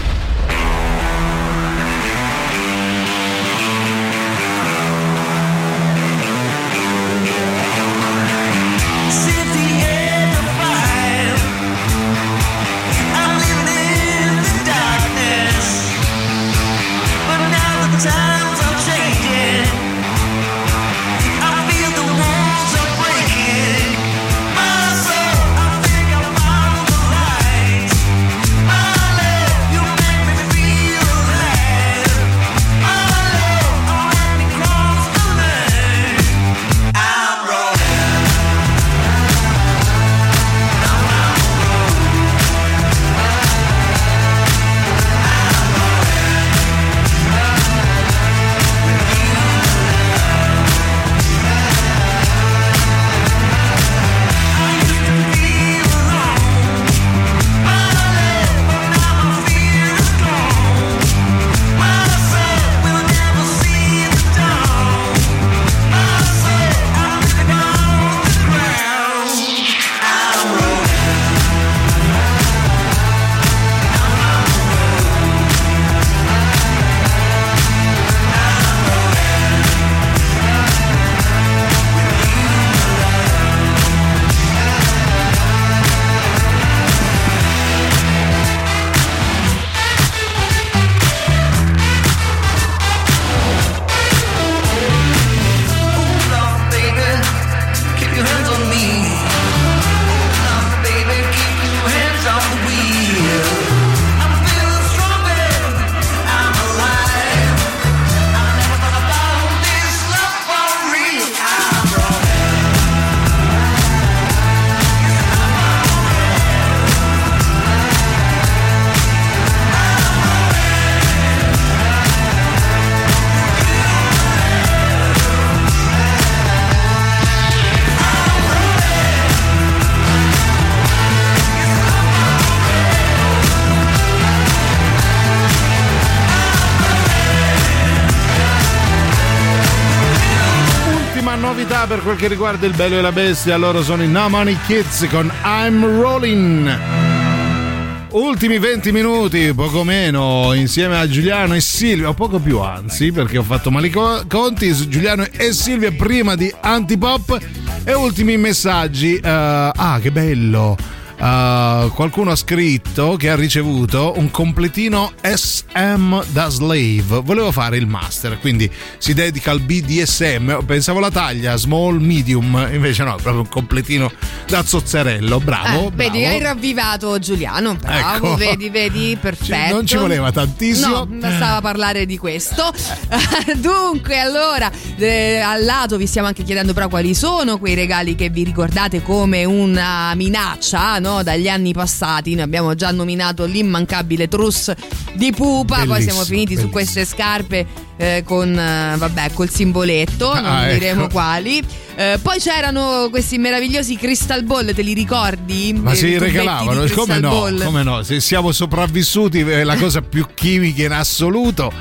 Quel che riguarda il bello e la bestia, loro sono i No Money Kids con I'm Rolling. Ultimi 20 minuti, poco meno, insieme a Giuliano e Silvia, poco più anzi, perché ho fatto mali co- conti Giuliano e Silvia prima di Antipop. E ultimi messaggi. eh, ah, che bello! Eh, qualcuno ha scritto che ha ricevuto un completino SM da slave. Volevo fare il master, quindi si dedica al BDSM. Pensavo la taglia small, medium, invece no, proprio un completino da zozzerello. Bravo. Eh, vedi, bravo. hai ravvivato Giuliano. Bravo, Ecco. vedi, vedi, perfetto. non ci voleva tantissimo. No, bastava parlare di questo. Dunque, allora, eh, al lato vi stiamo anche chiedendo però quali sono quei regali che vi ricordate come una minaccia, no? Dagli anni passati. Noi abbiamo già nominato l'immancabile trus di pupa, poi Bellissimo, siamo finiti su bellissimo. queste scarpe eh, con, eh, vabbè, col simboletto, non Ah, diremo ecco. quali. Eh, poi c'erano questi meravigliosi crystal ball, te li ricordi? Ma Eh, si regalavano, come no, come no? Se siamo sopravvissuti, è la cosa più chimica in assoluto.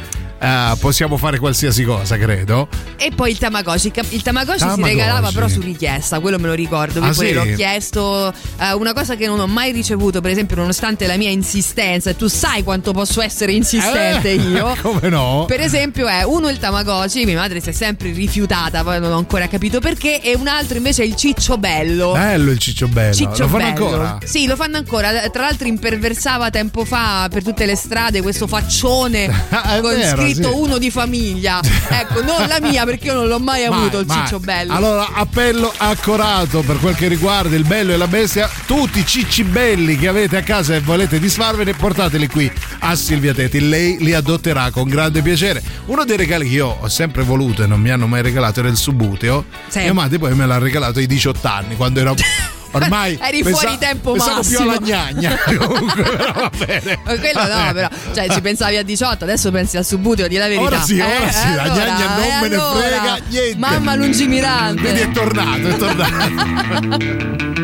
Eh, possiamo fare qualsiasi cosa, credo. E poi il Tamagotchi. Il Tamagotchi si regalava però su richiesta, quello me lo ricordo. Ah, poi sì? l'ho chiesto. eh, una cosa che non ho mai ricevuto, per esempio, nonostante la mia insistenza, e tu sai quanto posso essere insistente Eh, io. Come no? Per esempio, è uno il Tamagotchi, mia madre si è sempre rifiutata, poi non ho ancora capito perché, e un altro invece è il Ciccio Bello. Bello il ciccio bello. Ciccio Lo fanno Bello. ancora? Sì, lo fanno ancora. Tra l'altro imperversava tempo fa per tutte le strade questo faccione Ah, con vero, scritto sì. uno di famiglia. ecco, non la mia perché io non l'ho mai Mai, avuto il mai. ciccio bello. Allora, appello accorato per quel che riguarda il bello e la bestia. Tutti i cicci belli che avete a casa e volete disfarvene, portateli qui a Silvia Teti. Lei li adotterà con grande piacere. Uno dei regali che io ho sempre voluto e non mi hanno mai regalato era il subuteo. Sì. Mia madre poi me l'ha regalato ai 18 anni, quando ero Ormai eri pensa- fuori tempo pensavo massimo. più alla gnagna. Comunque, però va bene. Ma Quello no, però, cioè ci pensavi a 18, adesso pensi al subbuteo, di la verità. Ora sì, ora Eh, sì, la allora, gnagna non me ne allora? frega niente. Mamma lungimirante. Vedi, è tornato, è tornato.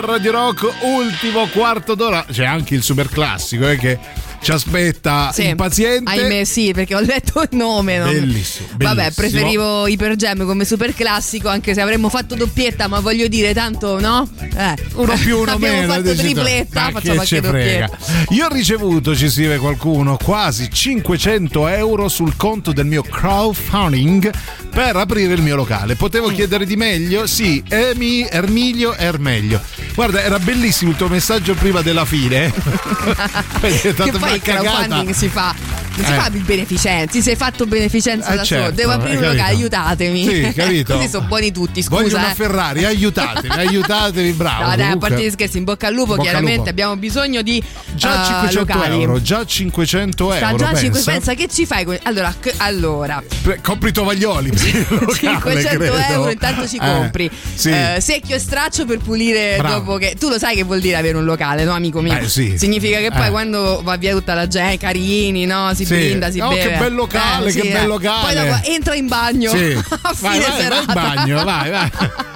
a Radio Rock, ultimo quarto d'ora. C'è anche il super classico, eh, che ci aspetta Sì. impaziente. Ahimè, sì, perché ho letto il nome. non- Bellissimo, Vabbè, bellissimo. preferivo Hypergem come super classico, anche se avremmo fatto doppietta, ma voglio dire, tanto no? Eh. Uno più uno Abbiamo meno. fatto dici tu. tripletta, facciamo che ci anche doppietta. Io ho ricevuto, ci scrive qualcuno, quasi 500 euro sul conto del mio crowdfunding per aprire il mio locale. Potevo chiedere di meglio? Sì, Emi, Ermiglio, Ermeglio. Guarda, era bellissimo il tuo messaggio prima della fine. Stata che poi il crowdfunding si fa non si Eh. fa di beneficenza sei fatto beneficenza Eh, da certo, solo devo aprire un locale aiutatemi Sì, capito. così sono buoni tutti scusa Voglio una eh. Ferrari, aiutatemi, aiutatemi, bravo. No, dai, a parte gli scherzi, in bocca al lupo, Bocca chiaramente lupo. abbiamo bisogno di Già eh, 500 locali. euro, già 500 Sta euro. già a 5 pensa. che ci fai allora, allora Pre- Compri i tovaglioli. per il locale, 500 credo. euro intanto ci Eh, compri sì. Eh, secchio e straccio per pulire Bravo. dopo che tu lo sai che vuol dire avere un locale no amico mio Eh, sì. significa che poi Eh. quando va via tutta la gente carini no si Sì. brinda si Oh, beve che bel locale, Eh, che sì, bel locale. poi dopo entra in bagno Sì. a Vai, fine vai, vai in serata bagno, vai, vai.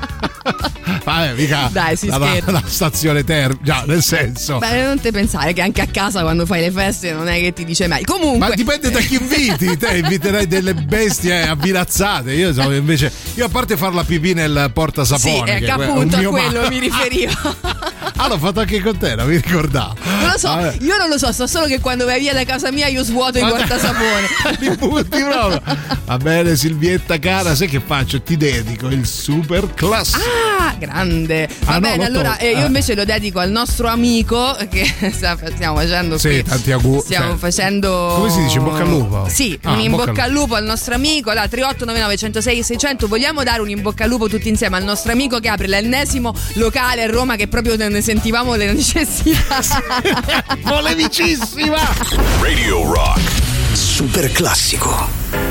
Vabbè, mica Dai, si la, scherza. la stazione termica, già, nel senso. Beh, non te pensare che anche a casa quando fai le feste non è che ti dice mai. Comunque. Ma dipende da chi inviti, te inviterai delle bestie avvirazzate. Io so invece, io a parte far la pipì nel portasapone. Sì, che ecco, è un appunto a quello ma- mi riferivo. Ah, l'ho fatto anche con te, non mi ricordavo. Non lo so, Vabbè. io non lo so, so solo che quando vai via da casa mia io svuoto il portasapone. Li butti proprio. Va bene, Silvietta cara, sai che faccio? Ti dedico il super classico. Ah, grande. Va Ah, no, bene, allora eh, io Ah. invece lo dedico al nostro amico che sta- stiamo facendo Sì, qui. tanti auguri. Stiamo Cioè, facendo. come si dice, in bocca al lupo? Sì, Ah, un in bocca bocca al lupo al nostro amico. Allora, 3899 106 600. Vogliamo dare un in bocca al lupo tutti insieme al nostro amico che apre l'ennesimo locale a Roma che proprio ne sentivamo le necessità. Volevicissima! Radio Rock. Super classico.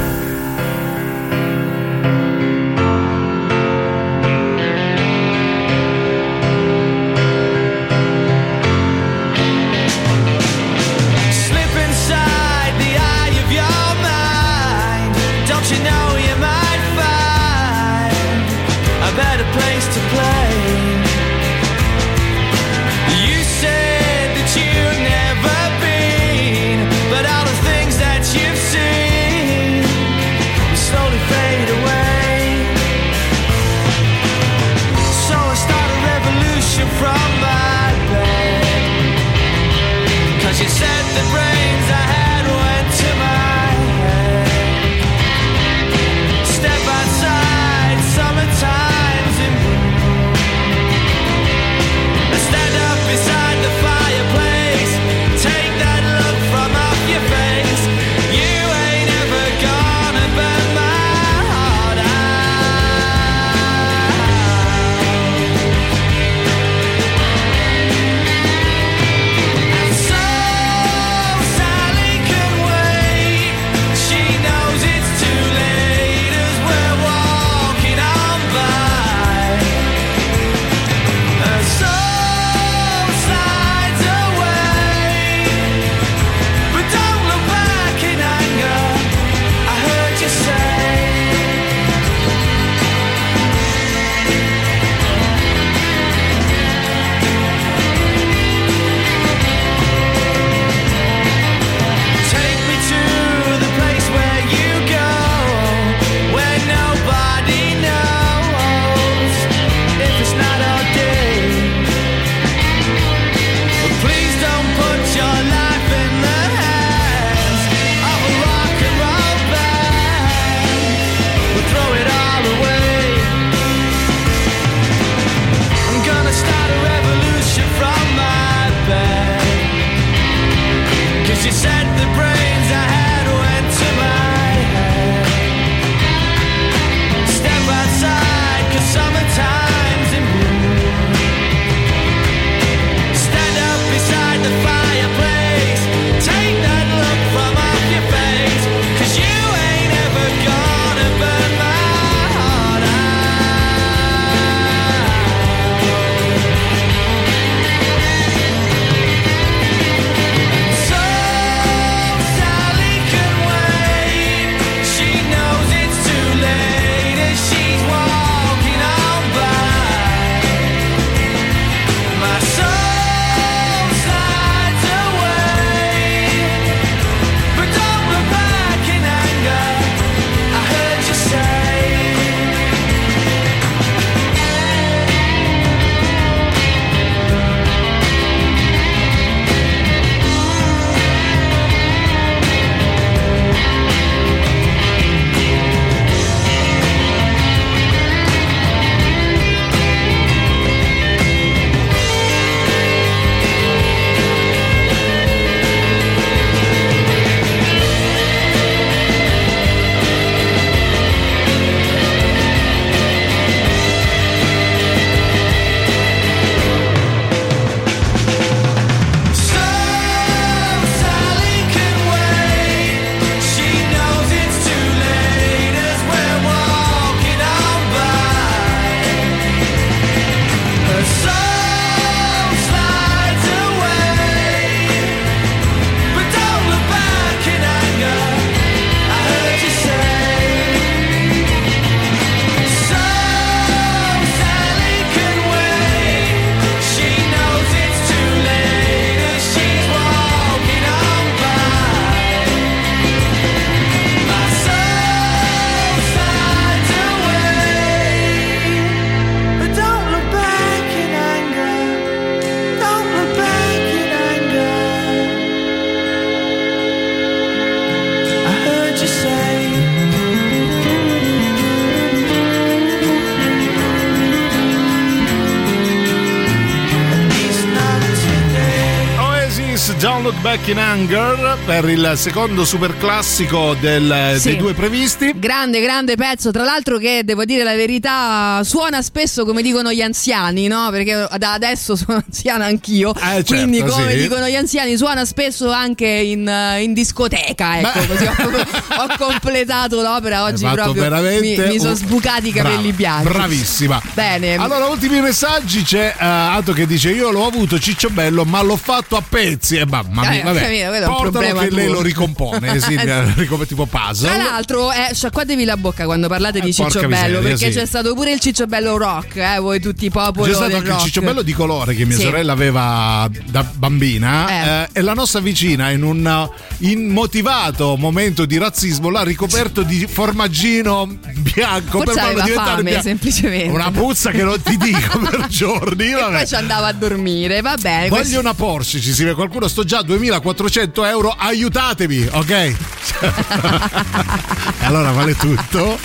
Back in Anger per il secondo super classico del- Sì. dei due previsti. Grande, grande pezzo. Tra l'altro, che devo dire la verità, suona spesso come dicono gli anziani, no? Perché da adesso sono anziana anch'io. certo, quindi, come sì. dicono gli anziani, suona spesso anche in, eh, in discoteca. Ecco, così ho, ho completato l'opera oggi proprio. veramente Mi, mi sono sbucati i capelli Brava, bianchi. Bravissima. Bene. Allora, ultimi messaggi. C'è uh, Ato che dice: Io l'ho avuto Cicciobello, ma l'ho fatto a pezzi. E mamma Eh, mia, ho vabbè. capito, Portalo che lei tuo. lo ricompone. sì, come tipo puzzle. Tra l'altro, eh, sciacquatevi la bocca quando parlate di Eh, porca Cicciobello, miseria, perché sì. c'è stato pure il Cicciobello rock, eh, voi tutti i popoli. C'è stato anche il rock. cicciobello di colore che mia Sì. sorella aveva da bambina eh, e la nostra vicina in un immotivato momento di razzismo l'ha ricoperto di formaggino bianco Forse per farlo diventare fame, bianco. semplicemente. Una puzza che non ti dico per giorni. E vabbè. poi ci andava a dormire, va bene. Voglio questo- una Porsche, ci scrive qualcuno, sto già a 2400 euro, aiutatemi, ok? allora vale tutto.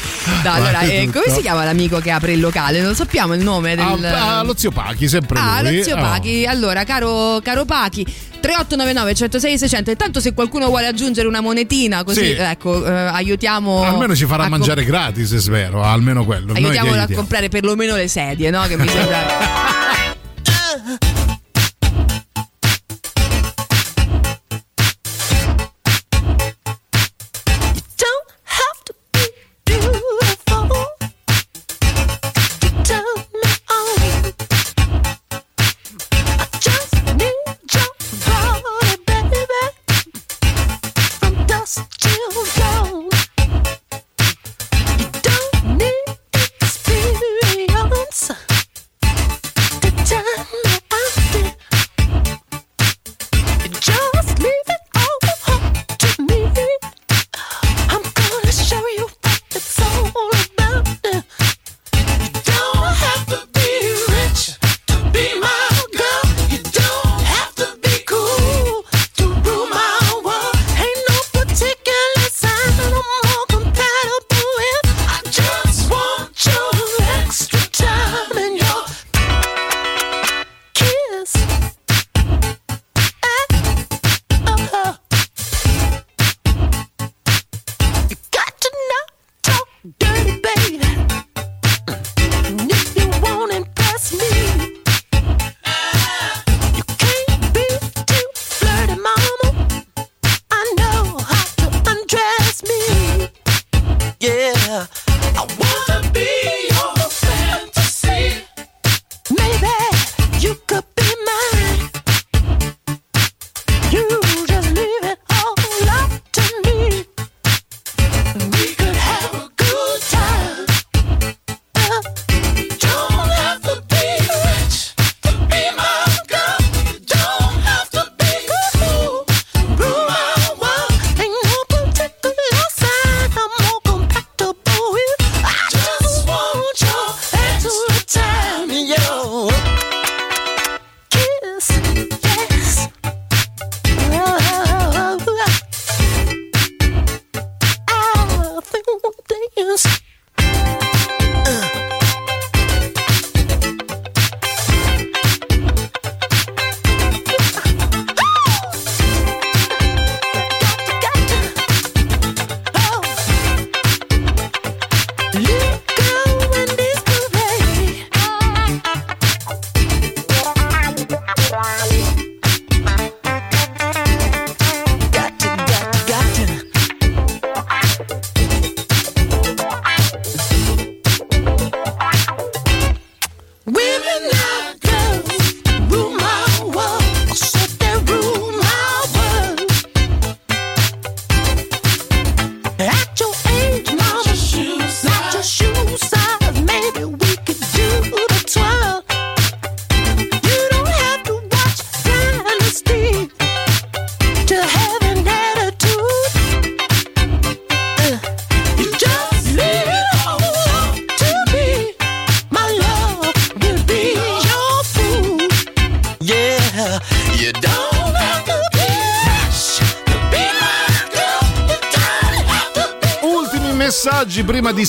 No, allora, Vale eh, tutto. come si chiama l'amico che apre il locale? Non sappiamo il nome del. Ah, ah, lo zio Pachi, sempre Ah, lui. lo zio Oh. Pachi. Allora, caro, caro Pachi. 3899 106 600 intanto se qualcuno vuole aggiungere una monetina così Sì. ecco eh, aiutiamo Almeno ci farà mangiare gratis, è vero, almeno quello. Aiutiamolo a comprare perlomeno le sedie no? che mi sembra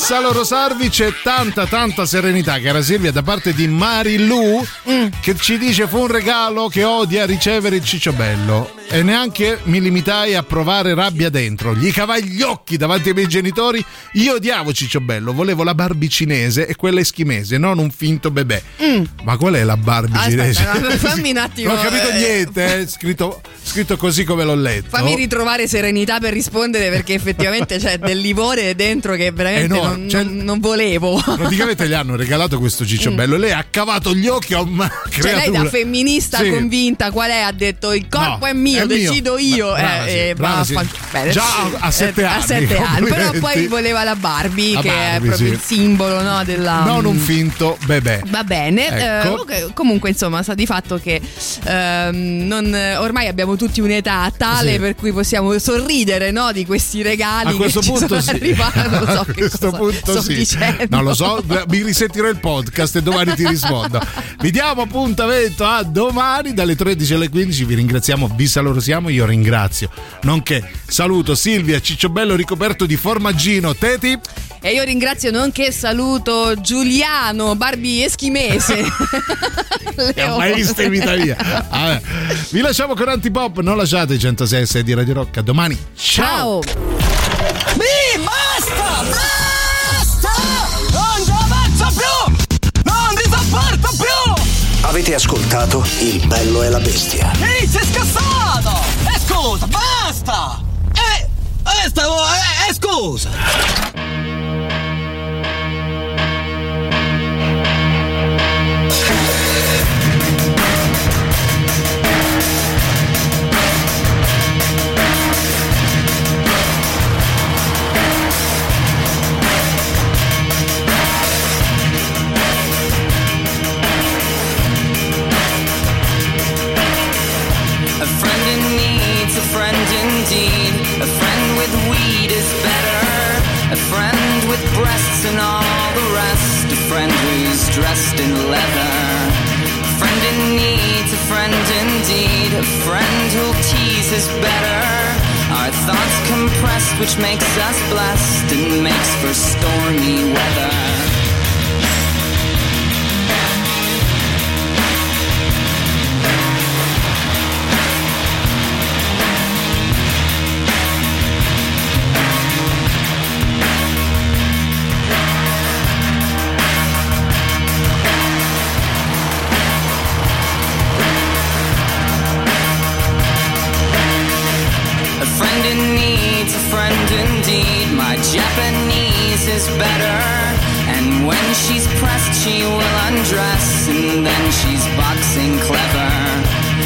Salo Rosarvi c'è tanta tanta serenità cara Silvia da parte di Marilu Mm. che ci dice fu un regalo che odia ricevere il cicciobello e neanche mi limitai a provare rabbia dentro. Gli cavai gli occhi davanti ai miei genitori. Io odiavo Cicciobello, volevo la Barbie cinese e quella eschimese, non un finto bebè. Mm. Ma qual è la Barbie cinese? Aspetta, no, fammi un attimo. Non ho capito eh, niente, eh, scritto, scritto così come l'ho letto. Fammi ritrovare serenità per rispondere perché effettivamente c'è del livore dentro che veramente Enorme, non, cioè- non- volevo. Praticamente gli hanno regalato questo cicciobello e lei ha cavato gli occhi a una Mm. Cioè lei creatura. da femminista Sì. convinta qual è? Ha detto il corpo No, è mio, mio. decido io. Brava, eh, sì, eh, brava, sì. bene. Già a- sette Eh, anni, A sette anni. Però poi voleva la Barbie, La che è Barbie, proprio sì. il simbolo no, della. Non un mm, finto bebè. Va bene, Ecco. eh, comunque insomma sta di fatto che ehm, non- ormai abbiamo tutti un'età tale Sì. per cui possiamo sorridere no, di questi regali A questo punto sì. arrivati. Non so A questo punto sì. dicendo. Non lo so, mi risentirò il podcast e domani ti rispondo. Vi diamo appuntamento a domani dalle 13 alle 15. Vi ringraziamo, vi salutiamo. Io ringrazio. Nonché saluto Silvia Cicciobello ricoperto di formaggino. Teti. E io ringrazio nonché saluto Giuliano Barbie Eschimese. Visto in vita mia. Vabbè. Vi lasciamo con Antipop. Non lasciate i 106 e 6 di Radio Rock. A domani. Ciao. Mi basta! Basta! Non ci avanzo più! Non ti sopporto più! Avete ascoltato Il bello e la bestia. Ehi, sei scassato! E scusa, basta! Eh, eh, stavo, eh, eh, scusa! And all the rest. A friend who's dressed in leather. A friend in need, a friend indeed. A friend who'll tease is better. Our thoughts compressed, which makes us blessed and makes for stormy weather. Japanese is better. And when she's pressed, she will undress. And then she's boxing clever.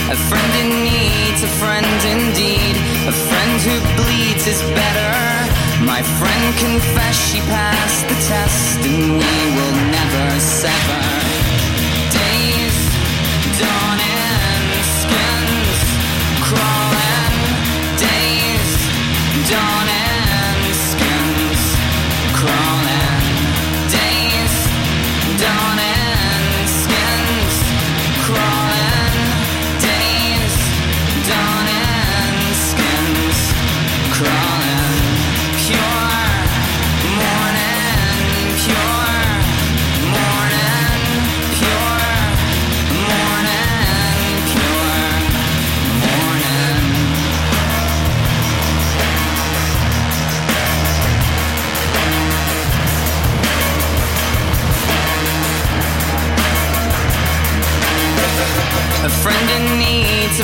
A friend in need's a friend indeed. A friend who bleeds is better. My friend confessed she passed the test. And we will never sever.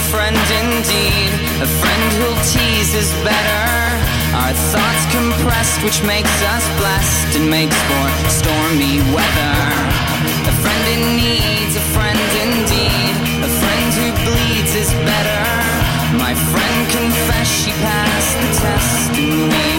Friend indeed. A friend who'll tease is better. Our thoughts compressed, which makes us blessed and makes for stormy weather. A friend in need's a friend indeed. A friend who bleeds is better. My friend confessed she passed the test, and we